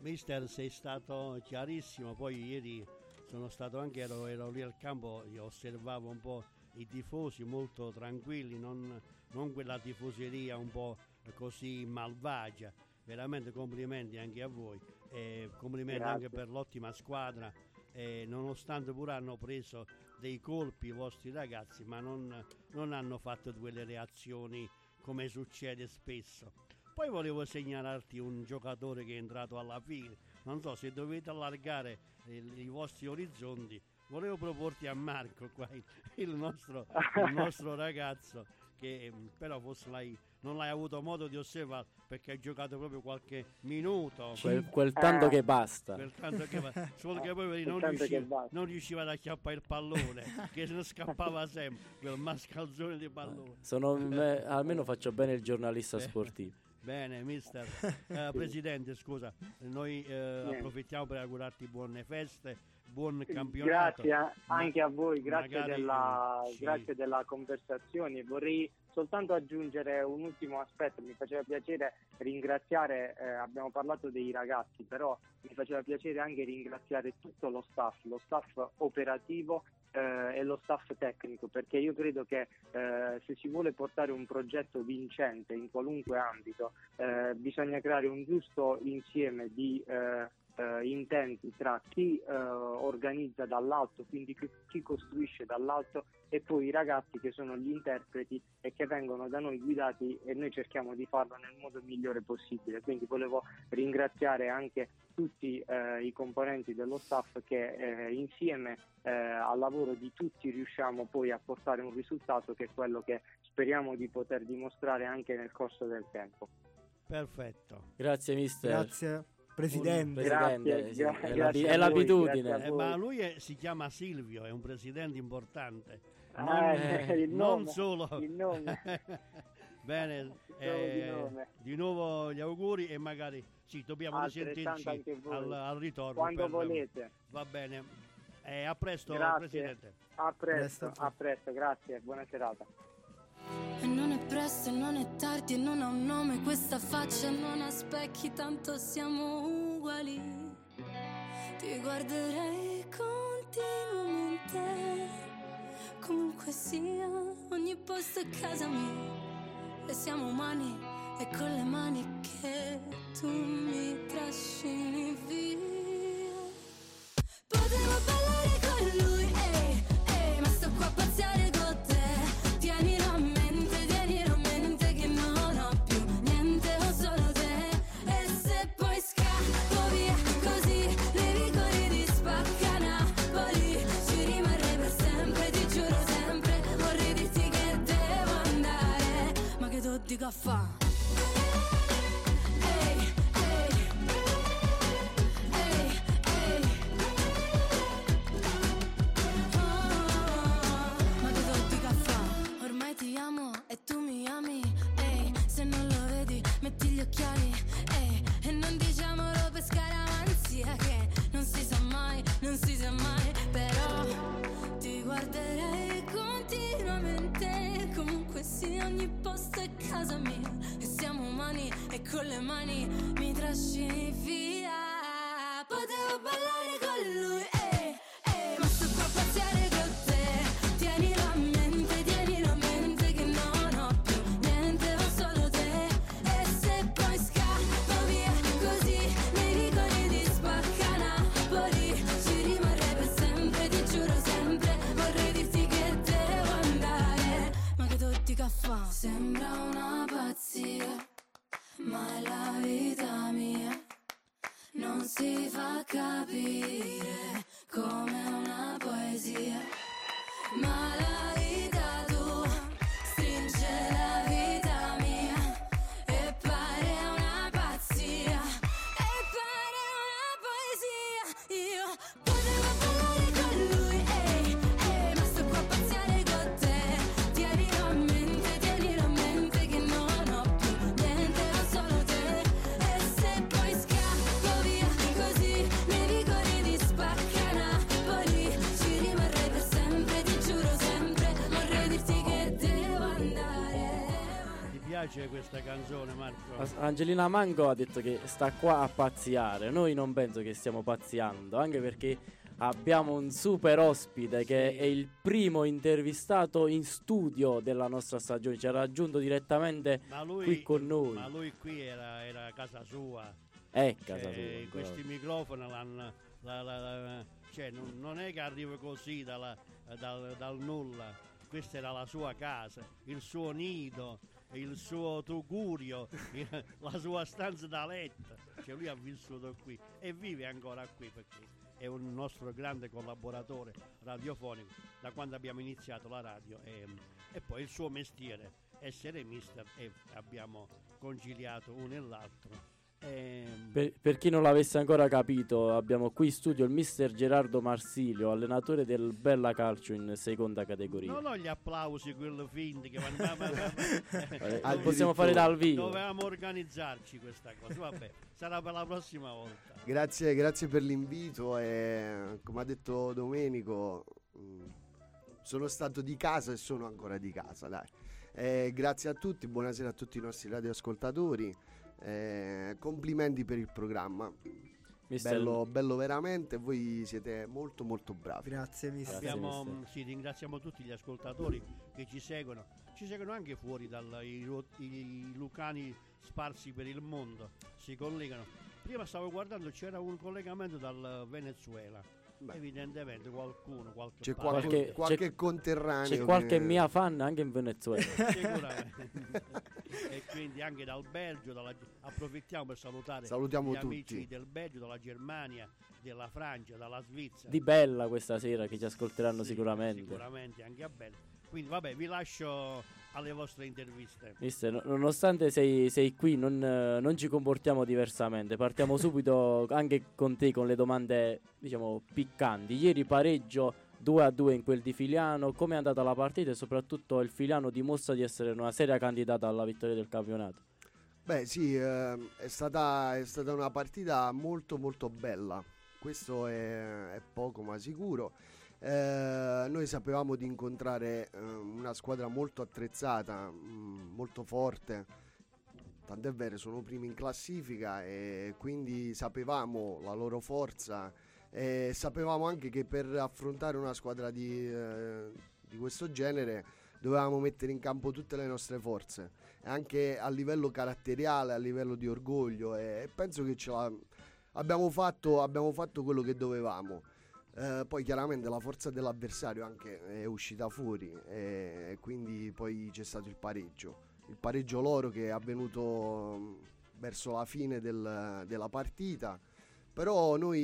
Speaker 1: Mister, sei stato chiarissimo, poi ieri sono stato anche, ero, ero lì al campo, osservavo un po' i tifosi molto tranquilli, non, non quella tifoseria un po' così malvagia. Veramente complimenti anche a voi e complimenti Grazie. anche per l'ottima squadra. E nonostante pure hanno preso dei colpi i vostri ragazzi, ma non, non hanno fatto quelle reazioni come succede spesso. Poi volevo segnalarti un giocatore che è entrato alla fine. Non so se dovete allargare i vostri orizzonti. Volevo proporti a Marco qua, il nostro, il nostro ragazzo che mm, però forse l'hai, non l'hai avuto modo di osservare perché hai giocato proprio qualche minuto.
Speaker 2: Quel, quel tanto eh. che basta.
Speaker 1: Quel tanto che basta. Solo che poi non riusciva, non riusciva ad acchiappare il pallone, che se ne scappava sempre, quel mascalzone di pallone.
Speaker 2: Sono, me, almeno faccio bene il giornalista sportivo.
Speaker 1: Bene, mister. Eh, Presidente, scusa, noi eh, approfittiamo per augurarti buone feste buon campionato.
Speaker 8: Grazie anche a voi, grazie
Speaker 1: magari,
Speaker 8: della,
Speaker 1: sì.
Speaker 8: grazie della conversazione. Vorrei soltanto aggiungere un ultimo aspetto, mi faceva piacere ringraziare, eh, abbiamo parlato dei ragazzi, però mi faceva piacere anche ringraziare tutto lo staff, lo staff operativo eh, e lo staff tecnico, perché io credo che eh, se si vuole portare un progetto vincente in qualunque ambito, eh, bisogna creare un giusto insieme di eh, intenti tra chi eh, organizza dall'alto, quindi chi, chi costruisce dall'alto e poi i ragazzi che sono gli interpreti e che vengono da noi guidati e noi cerchiamo di farlo nel modo migliore possibile. Quindi volevo ringraziare anche tutti eh, i componenti dello staff che eh, insieme eh, al lavoro di tutti riusciamo poi a portare un risultato che è quello che speriamo di poter dimostrare anche nel corso del tempo.
Speaker 1: Perfetto.
Speaker 2: Grazie mister.
Speaker 3: Grazie, presidente.
Speaker 2: Presidente,
Speaker 8: Grazie,
Speaker 2: sì, è,
Speaker 8: grazie
Speaker 2: è
Speaker 8: voi,
Speaker 2: l'abitudine.
Speaker 8: a
Speaker 1: Eh,
Speaker 8: voi.
Speaker 1: ma lui è- si chiama Silvio, è un presidente importante.
Speaker 8: Ah,
Speaker 2: eh,
Speaker 8: il
Speaker 1: non
Speaker 8: nome,
Speaker 1: solo.
Speaker 8: il nome.
Speaker 1: Bene, eh,
Speaker 8: nome.
Speaker 1: di nuovo gli auguri e magari sì, dobbiamo risentirci
Speaker 8: voi.
Speaker 1: al, al ritorno.
Speaker 8: Quando
Speaker 1: per-
Speaker 8: volete.
Speaker 1: Va bene. Eh, a presto,
Speaker 8: Grazie.
Speaker 1: Presidente.
Speaker 8: A presto,
Speaker 3: Presto.
Speaker 8: a presto, grazie, buona serata.
Speaker 6: E non è presto e non è tardi e non ha un nome questa faccia non ha specchi tanto siamo uguali. Ti guarderei continuamente comunque sia ogni posto è casa mia. E siamo umani e con le mani che tu mi trascini via
Speaker 1: Questa canzone, Marco?
Speaker 2: Angelina Mango ha detto che sta qua a pazziare. Noi non penso che stiamo pazziando, anche perché abbiamo un super ospite che è il primo intervistato in studio della nostra stagione. Ci ha raggiunto direttamente
Speaker 1: lui,
Speaker 2: qui con noi.
Speaker 1: ma lui qui era, era casa sua.
Speaker 2: È casa
Speaker 1: Cioè,
Speaker 2: sua.
Speaker 1: questi microfoni l'hanno. la- la- la- cioè, non, non è che arriva così dalla- dal, dal nulla. Questa era la sua casa, il suo nido, il suo tugurio, la sua stanza da letto. Cioè, lui ha vissuto qui e vive ancora qui perché è un nostro grande collaboratore radiofonico da quando abbiamo iniziato la radio e, e poi il suo mestiere essere mister e abbiamo conciliato uno e l'altro Ehm,
Speaker 2: Per, per chi non l'avesse ancora capito, abbiamo qui in studio il mister Gerardo Marsilio, allenatore del Bella Calcio in seconda categoria.
Speaker 1: non ho gli applausi, quello finti che vanno. ma- ma- ma-
Speaker 2: Eh,
Speaker 1: dove-
Speaker 2: possiamo fare dal vivo.
Speaker 1: Dovevamo organizzarci questa cosa. Vabbè, sarà per la prossima volta.
Speaker 9: Grazie, grazie per l'invito e come ha detto Domenico mh, sono stato di casa e sono ancora di casa, dai. Eh, grazie a tutti, buonasera a tutti i nostri radioascoltatori. Eh, complimenti per il programma. Bello, bello veramente, voi siete molto molto bravi.
Speaker 3: Grazie, mister.
Speaker 2: Grazie,
Speaker 1: Abbiamo-
Speaker 2: mister.
Speaker 1: sì, ringraziamo tutti gli ascoltatori che ci seguono. Ci seguono anche fuori dai lucani sparsi per il mondo. Si collegano. Prima stavo guardando, c'era un collegamento dal Venezuela.
Speaker 9: Beh.
Speaker 1: Evidentemente qualcuno, qualche
Speaker 9: C'è qualche,
Speaker 2: Qualche-
Speaker 9: qualche
Speaker 2: c'è-
Speaker 9: conterraneo.
Speaker 2: C'è qualche
Speaker 9: che-
Speaker 2: mia fan anche in Venezuela.
Speaker 1: Sicuramente. e quindi anche dal Belgio, dalla- approfittiamo per salutare
Speaker 9: Salutiamo
Speaker 1: gli amici
Speaker 9: tutti.
Speaker 1: del Belgio, dalla Germania, della Francia, dalla Svizzera.
Speaker 2: Di bella questa sera che ci ascolteranno
Speaker 1: Sì,
Speaker 2: sicuramente.
Speaker 1: Sicuramente anche a Belgio. Quindi vabbè, vi lascio alle vostre interviste.
Speaker 2: Mister, no- nonostante sei, sei qui, non, eh, non ci comportiamo diversamente. Partiamo subito anche con te con le domande, diciamo, piccanti. Ieri pareggio 2 a 2 in quel di Filiano. Come è andata la partita e soprattutto il Filiano dimostra di essere una seria candidata alla vittoria del campionato?
Speaker 9: Beh sì, ehm, è, stata, è stata una partita molto molto bella, questo è, è poco ma sicuro. Eh, noi sapevamo di incontrare eh, una squadra molto attrezzata, mm, molto forte, tant'è vero sono primi in classifica e quindi sapevamo la loro forza e sapevamo anche che per affrontare una squadra di, eh, di questo genere dovevamo mettere in campo tutte le nostre forze anche a livello caratteriale, a livello di orgoglio e penso che ce la, abbiamo, fatto, abbiamo fatto quello che dovevamo. Eh, poi chiaramente la forza dell'avversario anche è uscita fuori e quindi poi c'è stato il pareggio. Il pareggio loro che è avvenuto mm, verso la fine del- della partita. Però noi,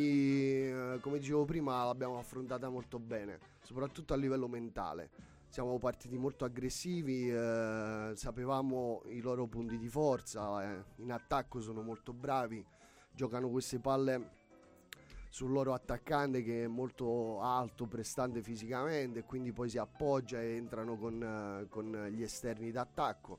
Speaker 9: eh, come dicevo prima, l'abbiamo affrontata molto bene, soprattutto a livello mentale siamo partiti molto aggressivi, eh, sapevamo i loro punti di forza, eh, in attacco sono molto bravi, giocano queste palle sul loro attaccante che è molto alto, prestante fisicamente, e quindi poi si appoggia e entrano con, eh, con gli esterni d'attacco.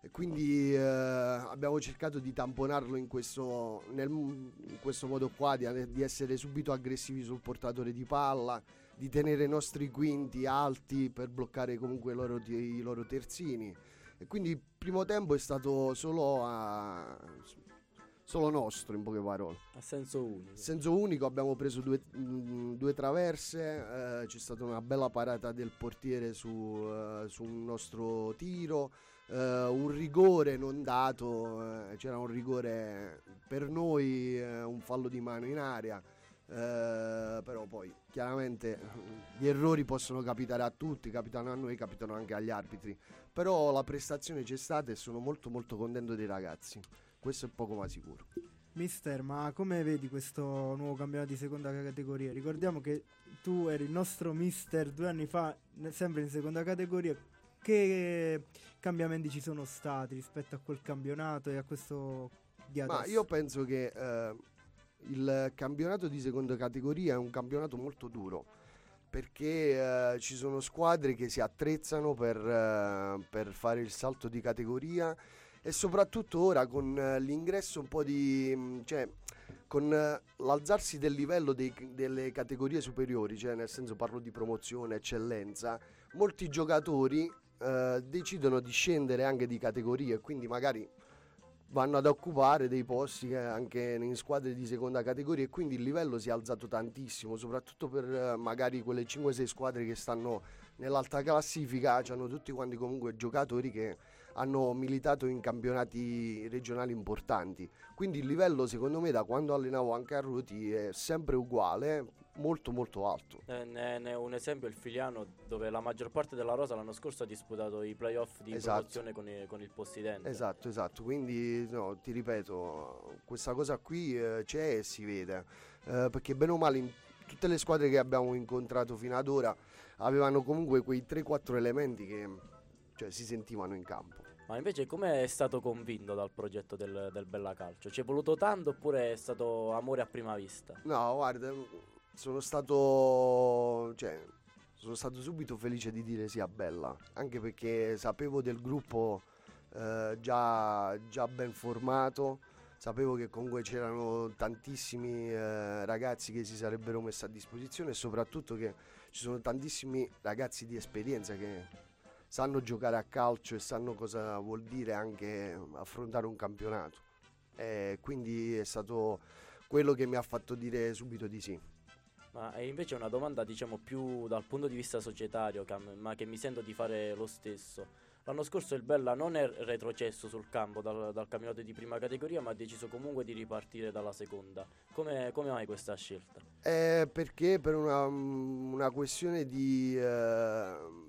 Speaker 9: E quindi eh, abbiamo cercato di tamponarlo in questo, nel- in questo modo qua, di, di essere subito aggressivi sul portatore di palla, di tenere i nostri quinti alti per bloccare comunque loro, i loro terzini. E quindi il primo tempo è stato solo, a- solo nostro, in poche parole.
Speaker 2: A senso unico.
Speaker 9: Senso unico, abbiamo preso due, mm, due traverse, eh, c'è stata una bella parata del portiere su, eh, su un nostro tiro, eh, un rigore non dato, eh, c'era un rigore per noi, un fallo di mano in aria. però poi chiaramente gli errori possono capitare a tutti, capitano a noi, capitano anche agli arbitri. Però la prestazione c'è stata e sono molto molto contento dei ragazzi. Questo è poco ma sicuro.
Speaker 3: Mister, ma come vedi questo nuovo campionato di seconda categoria? Ricordiamo che tu eri il nostro mister due anni fa, sempre in seconda categoria. Che cambiamenti ci sono stati rispetto a quel campionato e a questo di adesso?
Speaker 9: Ma io penso che eh, il campionato di seconda categoria è un campionato molto duro perché eh, ci sono squadre che si attrezzano per, eh, per fare il salto di categoria e soprattutto ora con eh, l'ingresso un po' di... mh, cioè con eh, l'alzarsi del livello dei- delle categorie superiori, cioè nel senso parlo di promozione, eccellenza, molti giocatori eh, decidono di scendere anche di categoria e quindi magari vanno ad occupare dei posti che anche in squadre di seconda categoria e quindi il livello si è alzato tantissimo, soprattutto per eh, magari quelle 5-6 squadre che stanno nell'alta classifica, hanno tutti quanti comunque giocatori che hanno militato in campionati regionali importanti. Quindi il livello secondo me da quando allenavo anche a Ruti è sempre uguale, molto molto alto.
Speaker 2: Eh, Ne, ne è un esempio il Filiano dove la maggior parte della rosa l'anno scorso ha disputato i playoff di
Speaker 9: Esatto.
Speaker 2: promozione con, i- con il possidente.
Speaker 9: Esatto, esatto. Quindi no, ti ripeto, questa cosa qui eh, c'è e si vede. Eh, perché bene o male in tutte le squadre che abbiamo incontrato fino ad ora avevano comunque quei 3-4 elementi che cioè, si sentivano in campo.
Speaker 2: Ma invece come è stato convinto dal progetto del, del Bella Calcio? Ci è voluto tanto oppure è stato amore a prima vista?
Speaker 9: No, guarda, sono stato, cioè, sono stato subito felice di dire sì a Bella, anche perché sapevo del gruppo eh, già, già ben formato, sapevo che comunque c'erano tantissimi eh, ragazzi che si sarebbero messi a disposizione e soprattutto che ci sono tantissimi ragazzi di esperienza che sanno giocare a calcio e sanno cosa vuol dire anche affrontare un campionato. E quindi è stato quello che mi ha fatto dire subito di sì.
Speaker 2: Ma è invece una domanda diciamo più dal punto di vista societario, ma che mi sento di fare lo stesso. L'anno scorso il Bella non è retrocesso sul campo dal, dal campionato di prima categoria, ma ha deciso comunque di ripartire dalla seconda. Come, come mai questa scelta?
Speaker 9: Eh, perché per una, una questione di... Eh,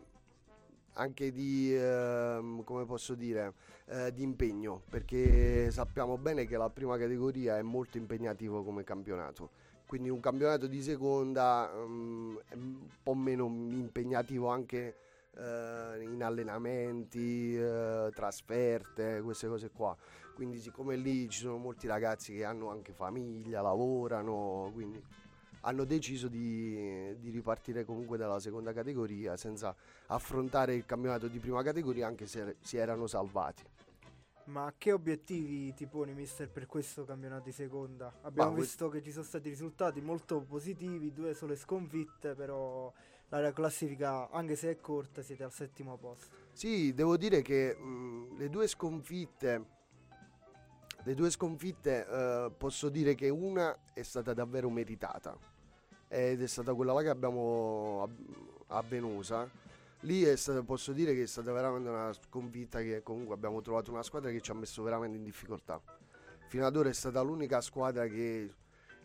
Speaker 9: anche di, eh, come posso dire, eh, di impegno, perché sappiamo bene che la prima categoria è molto impegnativo come campionato. Quindi un campionato di seconda um, è un po' meno impegnativo anche uh, in allenamenti, uh, trasferte, queste cose qua. Quindi siccome lì ci sono molti ragazzi che hanno anche famiglia, lavorano, quindi hanno deciso di, di, ripartire comunque dalla seconda categoria senza affrontare il campionato di prima categoria anche se si erano salvati.
Speaker 3: Ma che obiettivi ti poni, mister, per questo campionato di seconda? Abbiamo Ma visto que- che ci sono stati risultati molto positivi, due sole sconfitte, però la classifica, anche se è corta, siete al settimo posto.
Speaker 9: Sì, devo dire che mh, le due sconfitte le due sconfitte eh, posso dire che una è stata davvero meritata ed è stata quella là che abbiamo a, Venosa. Lì stata, posso dire che è stata veramente una sconfitta che comunque abbiamo trovato una squadra che ci ha messo veramente in difficoltà. Fino ad ora è stata l'unica squadra che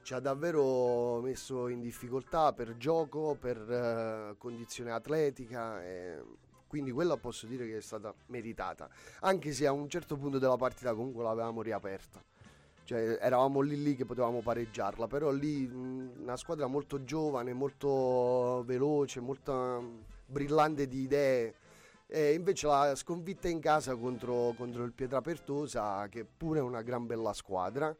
Speaker 9: ci ha davvero messo in difficoltà per gioco, per uh, condizione atletica. E quindi quella posso dire che è stata meritata. Anche se a un certo punto della partita comunque l'avevamo riaperta cioè eravamo lì lì che potevamo pareggiarla, però lì una squadra molto giovane, molto veloce, molto brillante di idee. E invece la sconfitta in casa contro, contro il Pietrapertosa, che pure è una gran bella squadra,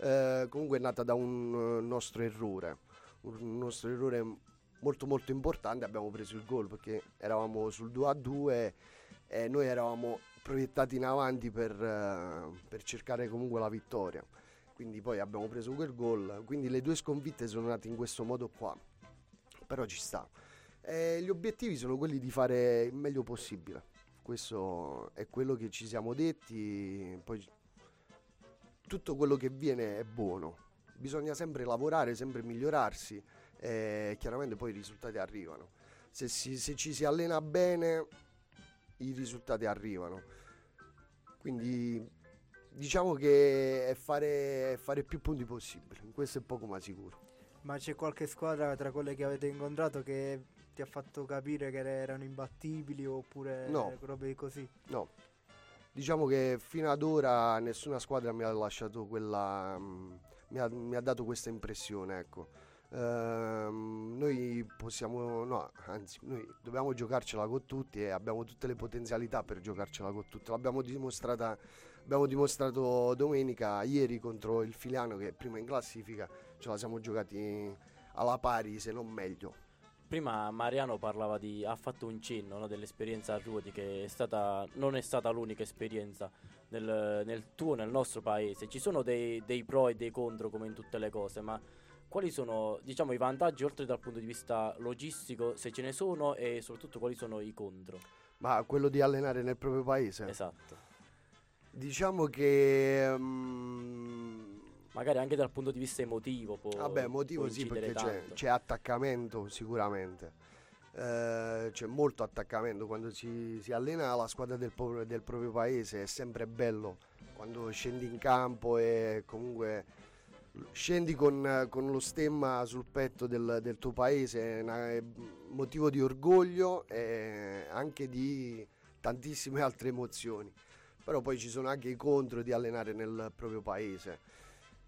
Speaker 9: eh, comunque è nata da un nostro errore, un nostro errore molto molto importante, abbiamo preso il gol perché eravamo sul 2 a 2 e noi eravamo proiettati in avanti per, uh, per, cercare comunque la vittoria. Quindi poi abbiamo preso quel gol. Quindi le due sconfitte sono nate in questo modo qua. Però ci sta. E gli obiettivi sono quelli di fare il meglio possibile. Questo è quello che ci siamo detti. Poi tutto quello che viene è buono. Bisogna sempre lavorare, sempre migliorarsi. E chiaramente poi i risultati arrivano. Se, si, se ci si allena bene, i risultati arrivano. Quindi diciamo che è fare, fare più punti possibile, questo è poco ma sicuro.
Speaker 3: Ma c'è qualche squadra tra quelle che avete incontrato che ti ha fatto capire che erano imbattibili oppure
Speaker 9: no.
Speaker 3: robe così?
Speaker 9: No. Diciamo che fino ad ora nessuna squadra mi ha lasciato quella. Mm, mi, ha, mi ha dato questa impressione, ecco. Ehm, noi possiamo, no, anzi, noi dobbiamo giocarcela con tutti e abbiamo tutte le potenzialità per giocarcela con tutti. L'abbiamo dimostrata, abbiamo dimostrato domenica, ieri contro il Filiano che è prima in classifica, ce la siamo giocati alla pari, se non meglio.
Speaker 2: Prima Mariano parlava di, ha fatto un cenno no, dell'esperienza a Ruoti che è stata, non è stata l'unica esperienza nel, nel tuo, nel nostro paese. Ci sono dei, dei pro e dei contro come in tutte le cose, ma quali sono diciamo, i vantaggi oltre dal punto di vista logistico, se ce ne sono, e soprattutto quali sono i contro?
Speaker 9: Ma quello di allenare nel proprio paese?
Speaker 2: Esatto.
Speaker 9: Diciamo che... Um,
Speaker 2: Magari anche dal punto di vista emotivo. Può,
Speaker 9: Vabbè, emotivo sì, perché c'è, c'è, attaccamento sicuramente. Eh, c'è molto attaccamento quando si, si allena la squadra del, del proprio paese, è sempre bello quando scendi in campo e comunque scendi con, con, lo stemma sul petto del, del tuo paese, è, una, è motivo di orgoglio e anche di tantissime altre emozioni. Però poi ci sono anche i contro di allenare nel proprio paese.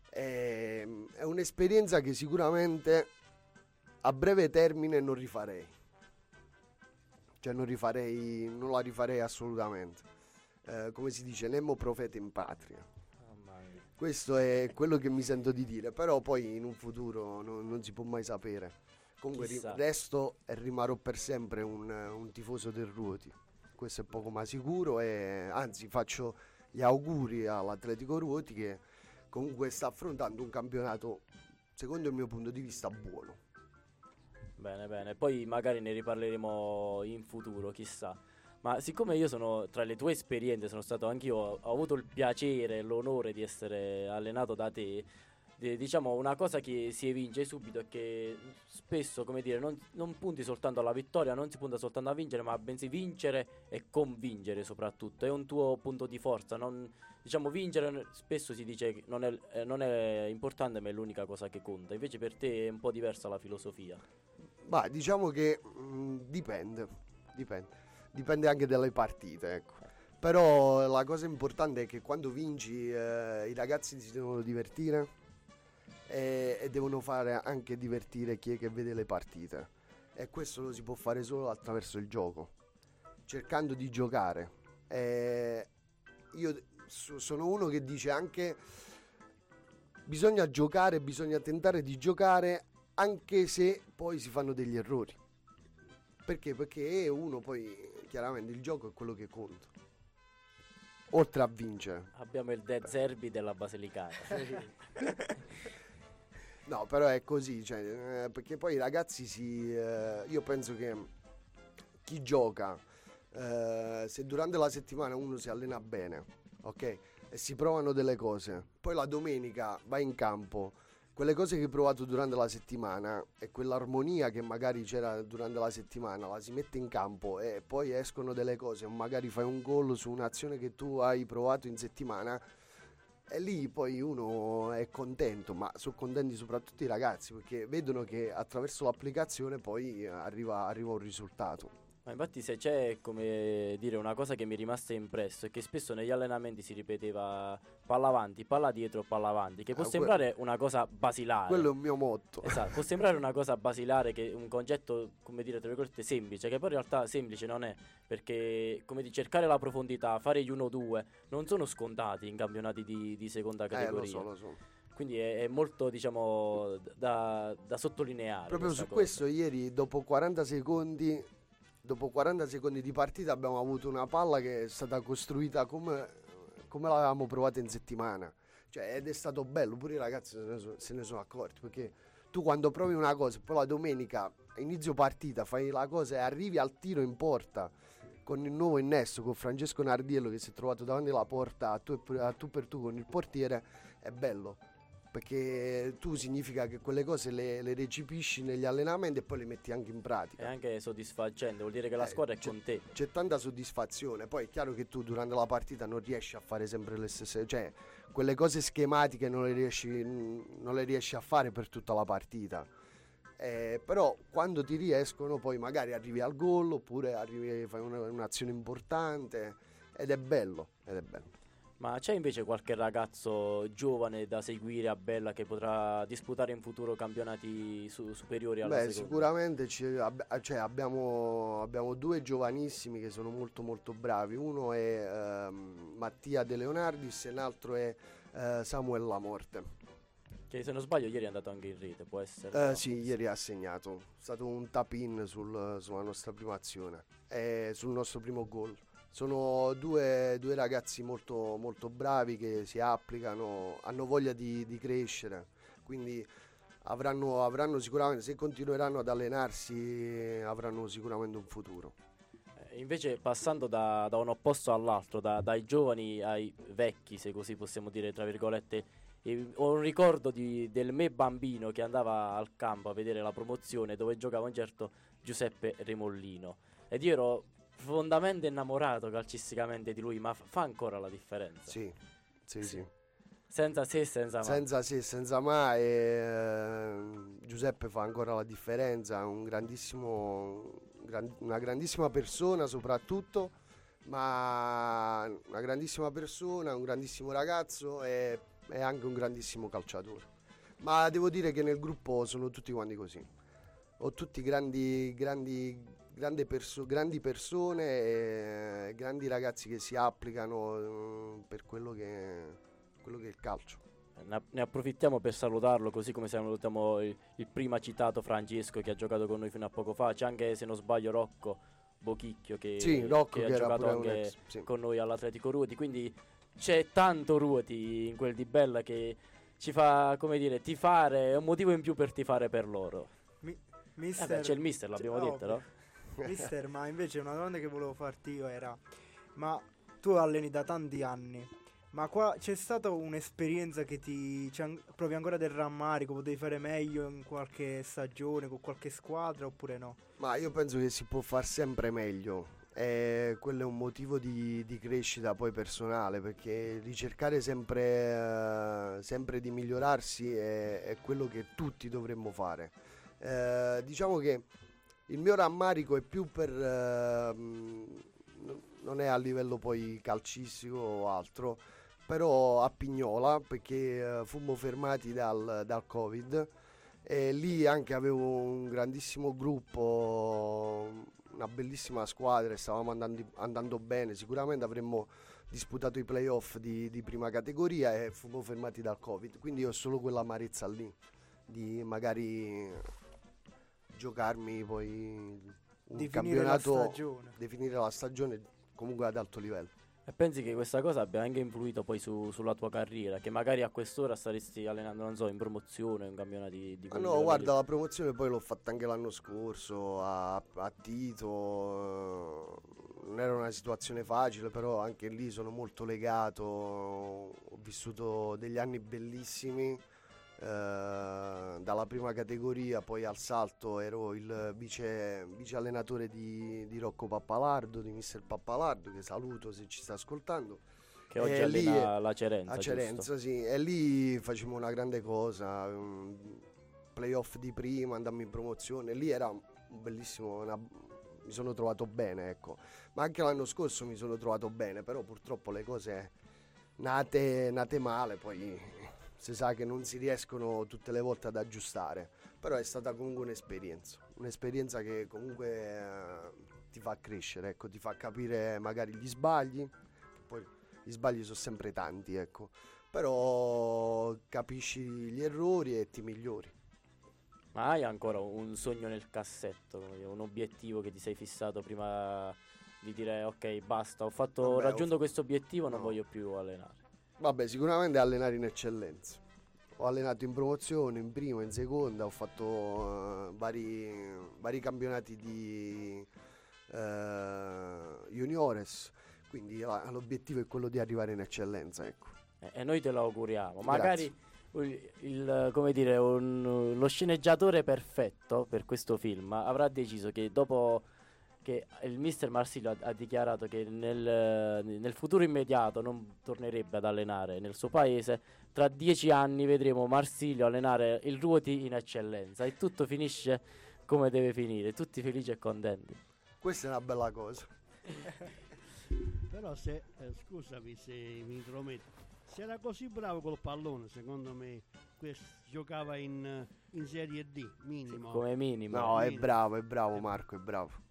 Speaker 9: È, è un'esperienza che sicuramente a breve termine non rifarei. Cioè non rifarei, non la rifarei assolutamente. eh, come si dice, Nemo profeta in patria. Questo è quello che mi sento di dire, però poi in un futuro non, non si può mai sapere. Comunque
Speaker 2: Chissà.
Speaker 9: resto e rimarrò per sempre un, un tifoso del Ruoti. Questo è poco ma sicuro e anzi faccio gli auguri all'Atletico Ruoti che comunque sta affrontando un campionato, secondo il mio punto di vista, buono.
Speaker 2: Bene, bene, poi magari ne riparleremo in futuro, chissà. Ma siccome io sono tra le tue esperienze, sono stato anch'io, ho avuto il piacere e l'onore di essere allenato da te. di- diciamo una cosa che si evince subito è che spesso, come dire, non, non punti soltanto alla vittoria, non si punta soltanto a vincere, ma bensì vincere e convincere soprattutto. È un tuo punto di forza. non- diciamo, vincere spesso si dice che non è, eh, non è importante, ma è l'unica cosa che conta. Invece per te è un po' diversa la filosofia.
Speaker 9: Ma diciamo che mh, dipende, dipende, dipende anche dalle partite, ecco. Però la cosa importante è che quando vinci eh, i ragazzi si devono divertire e, e devono fare anche divertire chi è che vede le partite. E questo lo si può fare solo attraverso il gioco, cercando di giocare. E io so- sono uno che dice anche bisogna giocare, bisogna tentare di giocare anche se poi si fanno degli errori. Perché? Perché uno poi chiaramente il gioco è quello che conta. Oltre a vincere.
Speaker 2: Abbiamo il De Zerbi della Basilicata.
Speaker 9: No, però è così, cioè, eh, perché poi i ragazzi si... eh, io penso che chi gioca, eh, se durante la settimana uno si allena bene, ok? E si provano delle cose, poi la domenica va in campo, quelle cose che hai provato durante la settimana e quell'armonia che magari c'era durante la settimana la si mette in campo e poi escono delle cose, magari fai un gol su un'azione che tu hai provato in settimana e lì poi uno è contento, ma sono contenti soprattutto i ragazzi perché vedono che attraverso l'applicazione poi arriva, arriva un risultato.
Speaker 2: Ma infatti se c'è come dire una cosa che mi è rimasta impresso è che spesso negli allenamenti si ripeteva palla avanti, palla dietro, palla avanti, che può
Speaker 9: Ah,
Speaker 2: sembrare una cosa basilare.
Speaker 9: Quello è un mio motto.
Speaker 2: Esatto, può sembrare una cosa basilare, che un concetto, come dire, tra virgolette, semplice, che poi in realtà semplice non è, perché come di cercare la profondità, fare gli 1-2 non sono scontati in campionati di, di seconda
Speaker 9: Eh, lo
Speaker 2: categoria.
Speaker 9: so, lo so.
Speaker 2: Quindi è, è molto, diciamo, da, da sottolineare.
Speaker 9: Proprio su
Speaker 2: cosa.
Speaker 9: questo ieri dopo 40 secondi dopo 40 secondi di partita abbiamo avuto una palla che è stata costruita come, come l'avevamo provata in settimana. Cioè, ed è stato bello, pure i ragazzi se ne, so- se ne sono accorti perché tu quando provi una cosa poi la domenica inizio partita fai la cosa e arrivi al tiro in porta con il nuovo innesto con Francesco Nardiello che si è trovato davanti alla porta a tu, a tu per tu con il portiere è bello perché tu significa che quelle cose le, le recepisci negli allenamenti e poi le metti anche in
Speaker 2: È
Speaker 9: pratica.
Speaker 2: anche soddisfacente, vuol dire che la
Speaker 9: Eh,
Speaker 2: squadra è con te.
Speaker 9: C'è tanta soddisfazione, poi è chiaro che tu durante la partita non riesci a fare sempre le stesse, cioè quelle cose schematiche non le riesci, non le riesci a fare per tutta la partita. Eh, però quando ti riescono poi magari arrivi al gol oppure arrivi, fai una- un'azione importante ed è bello, ed è bello.
Speaker 2: Ma c'è invece qualche ragazzo giovane da seguire a Bella che potrà disputare in futuro campionati su- superiori alla
Speaker 9: Beh,
Speaker 2: seconda?
Speaker 9: sicuramente ci- ab- cioè, abbiamo, abbiamo due giovanissimi che sono molto molto bravi. Uno è ehm, Mattia De Leonardis e l'altro è eh, Samuel Lamorte.
Speaker 2: Che se non sbaglio ieri è andato anche in rete, può essere.
Speaker 9: Eh,
Speaker 2: no?
Speaker 9: sì, ieri ha segnato. È stato un tap-in sul- sulla nostra prima azione e sul nostro primo gol. Sono due, due ragazzi molto, molto bravi che si applicano, hanno voglia di, di crescere. Quindi avranno, avranno sicuramente, se continueranno ad allenarsi, avranno sicuramente un futuro.
Speaker 2: Eh, Invece passando da, da un opposto all'altro, da- dai giovani ai vecchi, se così possiamo dire, tra virgolette, ho un ricordo di- del me bambino che andava al campo a vedere la promozione dove giocava un certo Giuseppe Remollino. Ed io ero profondamente innamorato calcisticamente di lui, ma fa ancora la differenza.
Speaker 9: Sì, sì, sì.
Speaker 2: Senza se e senza ma.
Speaker 9: Senza se, senza ma, e, eh, Giuseppe fa ancora la differenza, è un grandissimo, gran- una grandissima persona soprattutto, ma una grandissima persona, un grandissimo ragazzo e, e anche un grandissimo calciatore. Ma devo dire che nel gruppo sono tutti quanti così. Ho tutti grandi, grandi, perso- grandi persone, e grandi ragazzi che si applicano eh, per quello che, quello che è il calcio.
Speaker 2: Ne, approfittiamo per salutarlo, così come salutiamo il, il prima citato Francesco che ha giocato con noi fino a poco fa. C'è anche, se non sbaglio, Rocco Bochicchio che,
Speaker 9: Sì, Rocco
Speaker 2: che
Speaker 9: che
Speaker 2: ha
Speaker 9: era
Speaker 2: giocato anche
Speaker 9: ex, sì.
Speaker 2: con noi all'Atletico Ruoti. Quindi c'è tanto Ruoti in quel di Bella che ci fa, come dire, tifare, è un motivo in più per tifare per loro.
Speaker 3: Mi-
Speaker 2: Eh
Speaker 3: mister,
Speaker 2: beh, c'è il mister, l'abbiamo
Speaker 3: Cioè,
Speaker 2: detto, no?
Speaker 3: Mister, ma invece una domanda che volevo farti io era: ma tu alleni da tanti anni, ma qua c'è stata un'esperienza che ti provi ancora del rammarico? Potevi fare meglio in qualche stagione con qualche squadra oppure no?
Speaker 9: Ma io penso che si può far sempre meglio. E quello è un motivo di, di crescita poi personale perché ricercare sempre, eh, sempre di migliorarsi è, è quello che tutti dovremmo fare. Eh, diciamo che il mio rammarico è più per... n- non è a livello poi calcistico o altro, però a Pignola perché eh, fummo fermati dal, dal Covid e lì anche avevo un grandissimo gruppo, una bellissima squadra e stavamo andando, andando bene. Sicuramente avremmo disputato i playoff di, di prima categoria e fummo fermati dal Covid. Quindi ho solo quell'amarezza lì di magari giocarmi poi un
Speaker 3: Di finire la
Speaker 9: campionato,
Speaker 3: stagione.
Speaker 9: definire la stagione comunque ad alto livello.
Speaker 2: E pensi che questa cosa abbia anche influito poi su- sulla tua carriera? Che magari a ququest'ora staresti allenando, non so, in promozione, in campionati di, di
Speaker 9: no, guarda, la promozione poi l'ho fatta anche l'anno scorso a, a Tito. eh, Non era una situazione facile, però anche lì sono molto legato. Ho vissuto degli anni bellissimi. Eh, dalla prima categoria poi al salto ero il vice, vice allenatore di, di Rocco Pappalardo, di mister Pappalardo, che saluto se ci sta ascoltando.
Speaker 2: Che oggi
Speaker 9: e lì
Speaker 2: allena
Speaker 9: è-
Speaker 2: la Cerenza,
Speaker 9: A
Speaker 2: giusto?
Speaker 9: Cerenza, sì. E lì facevamo una grande cosa. playoff di prima, andammo in promozione. Lì era un bellissimo. una- mi sono trovato bene, ecco. Ma anche l'anno scorso mi sono trovato bene, però purtroppo le cose nate, nate male, poi si sa che non si riescono tutte le volte ad aggiustare. Però è stata comunque un'esperienza. Un'esperienza che comunque eh, ti fa crescere, ecco, ti fa capire magari gli sbagli. che Poi gli sbagli sono sempre tanti, ecco. Però capisci gli errori e ti migliori.
Speaker 2: Ma hai ancora un sogno nel cassetto, un obiettivo che ti sei fissato prima di dire ok basta, ho fatto,
Speaker 9: Vabbè,
Speaker 2: raggiunto
Speaker 9: ho-
Speaker 2: questo obiettivo, non
Speaker 9: no.
Speaker 2: voglio più allenare.
Speaker 9: Vabbè, sicuramente allenare in eccellenza. Ho allenato in promozione, in prima, in seconda, ho fatto eh, vari, vari campionati di eh, juniores, quindi la- l'obiettivo è quello di arrivare in eccellenza, ecco.
Speaker 2: E, e noi te lo auguriamo. Magari il, il- come dire, un- lo sceneggiatore perfetto per questo film avrà deciso che dopo che il mister Marsilio ha, ha dichiarato che nel, nel futuro immediato non tornerebbe ad allenare nel suo paese, tra dieci anni vedremo Marsilio allenare il Ruoti in eccellenza e tutto finisce come deve finire, tutti felici e contenti.
Speaker 9: Questa è una bella cosa.
Speaker 1: Però se, eh, scusami se mi intrometto, se era così bravo col pallone, secondo me giocava in, in Serie D, minimo.
Speaker 2: Come minimo.
Speaker 9: No, è
Speaker 1: Minimo.
Speaker 9: bravo, è bravo Marco, è bravo.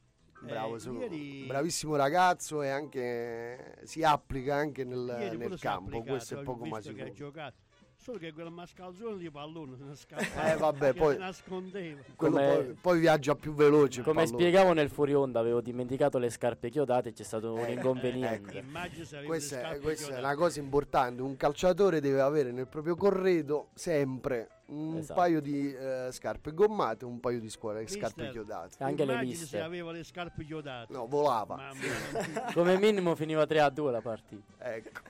Speaker 9: Bravo,
Speaker 1: Eh, ieri-
Speaker 9: bravissimo ragazzo e anche si applica anche nel, nel campo,
Speaker 1: applicato,
Speaker 9: questo è poco ma
Speaker 1: visto che ha
Speaker 9: sicuro.
Speaker 1: giocato. Solo che quel mascalzone di pallone ne scappava.
Speaker 9: Eh, vabbè, poi-
Speaker 1: nascondeva.
Speaker 9: Poi, poi viaggia più veloce.
Speaker 2: Come spiegavo nel fuori onda, avevo dimenticato le scarpe chiodate e c'è stato un
Speaker 9: Eh,
Speaker 2: inconveniente.
Speaker 1: Avevi
Speaker 9: Questa, è, questa è una cosa importante. Un calciatore deve avere nel proprio corredo sempre un
Speaker 2: Esatto.
Speaker 9: paio di eh, scarpe gommate, un paio di scuole,
Speaker 1: Mister,
Speaker 9: scarpe chiodate.
Speaker 2: Anche le
Speaker 1: Immagini se aveva le scarpe chiodate.
Speaker 9: No, volava.
Speaker 2: Come minimo finiva 3 a 2 la partita.
Speaker 9: Ecco.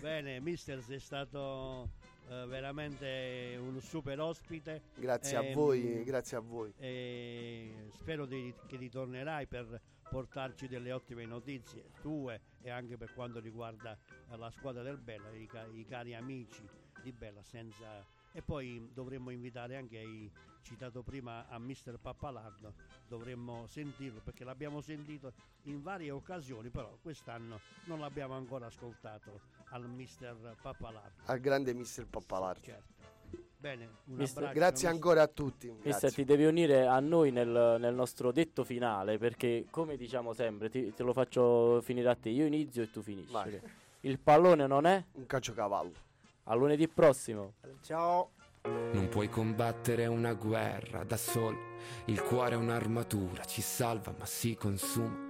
Speaker 1: Bene, mister, sei stato eh, veramente un super ospite.
Speaker 9: Grazie a
Speaker 1: Ehm,
Speaker 9: voi, grazie a voi.
Speaker 1: e spero di- che ritornerai per portarci delle ottime notizie tue e anche per quanto riguarda eh, la squadra del Bella, i, i cari amici di Bella senza... e poi dovremmo invitare anche hai citato prima a mister Pappalardo dovremmo sentirlo perché l'abbiamo sentito in varie occasioni però quest'anno non l'abbiamo ancora ascoltato al mister Pappalardo
Speaker 9: Al grande mister Pappalardo.
Speaker 1: certo Bene, un
Speaker 2: Mister-
Speaker 1: abbraccio,
Speaker 9: Grazie ancora a tutti.
Speaker 2: Mister,
Speaker 9: Grazie.
Speaker 2: ti devi unire a noi nel, nel nostro detto finale perché, come diciamo sempre, ti- te lo faccio finire a te. Io inizio e tu finisci.
Speaker 9: Vai.
Speaker 2: Il pallone non è?
Speaker 9: Un caciocavallo.
Speaker 2: A lunedì prossimo.
Speaker 3: Ciao.
Speaker 10: Non puoi combattere una guerra da solo. Il cuore è un'armatura, ci salva ma si consuma.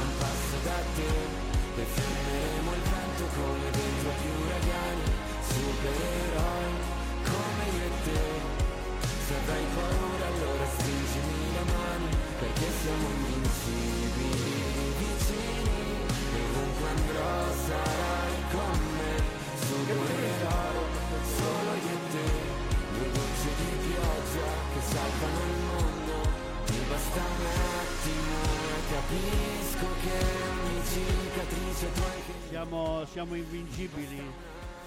Speaker 10: un passo da te e fermeremo il vento come dentro agli uragani, supereroi come io e te. Se avrai paura allora stringimi le mani, perché siamo invincibili vicini, e ovunque andrò sarai con me, supererò solo io e te, due gocce di pioggia che salvano il mondo, mi basta un attimo e capisco che ogni cicatrice tu anche
Speaker 1: Siamo, siamo invincibili.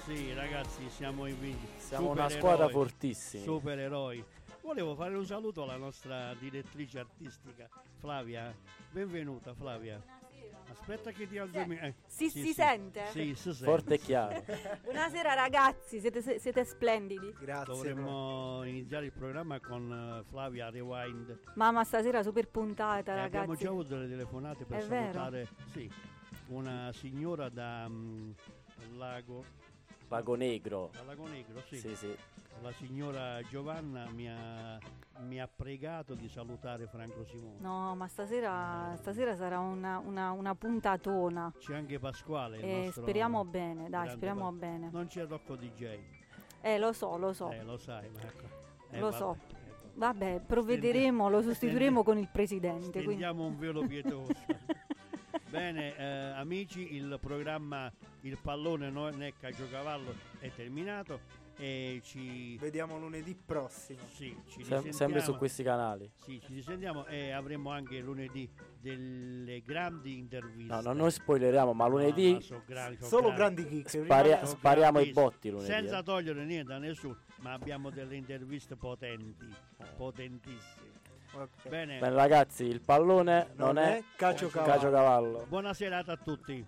Speaker 1: Sì, ragazzi, siamo invincibili.
Speaker 2: Siamo una squadra fortissima.
Speaker 1: Supereroi. Volevo fare un saluto alla nostra direttrice artistica, Flavia. Benvenuta, Flavia. Aspetta che ti alzo il mi- eh,
Speaker 6: Si-
Speaker 1: sì,
Speaker 6: si
Speaker 1: sì.
Speaker 6: sente?
Speaker 1: Sì, si sente.
Speaker 2: Forte e chiaro.
Speaker 6: Buonasera ragazzi, siete, siete splendidi.
Speaker 3: Grazie.
Speaker 1: Dovremmo iniziare il programma con eh, Flavia Rewind.
Speaker 6: Mamma stasera super puntata
Speaker 1: Eh, abbiamo
Speaker 6: ragazzi.
Speaker 1: già avuto delle telefonate per
Speaker 6: È
Speaker 1: salutare sì, una signora da mm, Lago,
Speaker 2: Lago Negro.
Speaker 1: da Lago Negro, sì.
Speaker 2: Sì, sì.
Speaker 1: La signora Giovanna mi ha, mi ha pregato di salutare Franco Simone.
Speaker 6: No, ma stasera, stasera sarà una, una- una puntatona.
Speaker 1: C'è anche Pasquale. il
Speaker 6: E
Speaker 1: nostro
Speaker 6: speriamo bene, dai, speriamo
Speaker 1: pa-
Speaker 6: bene.
Speaker 1: Non c'è tocco DJ.
Speaker 6: Eh, lo so, lo so.
Speaker 1: Eh, lo sai, ma ecco. Eh,
Speaker 6: Lo
Speaker 1: vabbè,
Speaker 6: so.
Speaker 1: eh, vabbè.
Speaker 6: Provvederemo, lo sostituiremo con il presidente. quindi-
Speaker 1: Stendiamo un velo pietoso. Bene, eh, amici, il programma Il pallone non è cagiocavallo è terminato e ci,
Speaker 3: Vediamo lunedì prossimo.
Speaker 1: sì, ci
Speaker 2: Sem- sempre su questi canali.
Speaker 1: Sì, ci risentiamo e avremo anche lunedì delle grandi interviste.
Speaker 2: No, non noi spoileriamo, ma lunedì
Speaker 1: No, ma so grandi, so
Speaker 3: Solo
Speaker 1: grandi.
Speaker 3: grandi chicche.
Speaker 2: sparia-
Speaker 1: So
Speaker 2: spariamo i
Speaker 1: grandissimi.
Speaker 2: botti lunedì.
Speaker 1: Senza
Speaker 2: eh.
Speaker 1: togliere niente a nessuno, ma abbiamo delle interviste potenti, potentissime.
Speaker 3: Okay.
Speaker 1: Bene.
Speaker 2: Bene. ragazzi, il pallone non,
Speaker 3: non
Speaker 2: è,
Speaker 3: è
Speaker 2: calcio cavallo.
Speaker 1: Buona serata a tutti.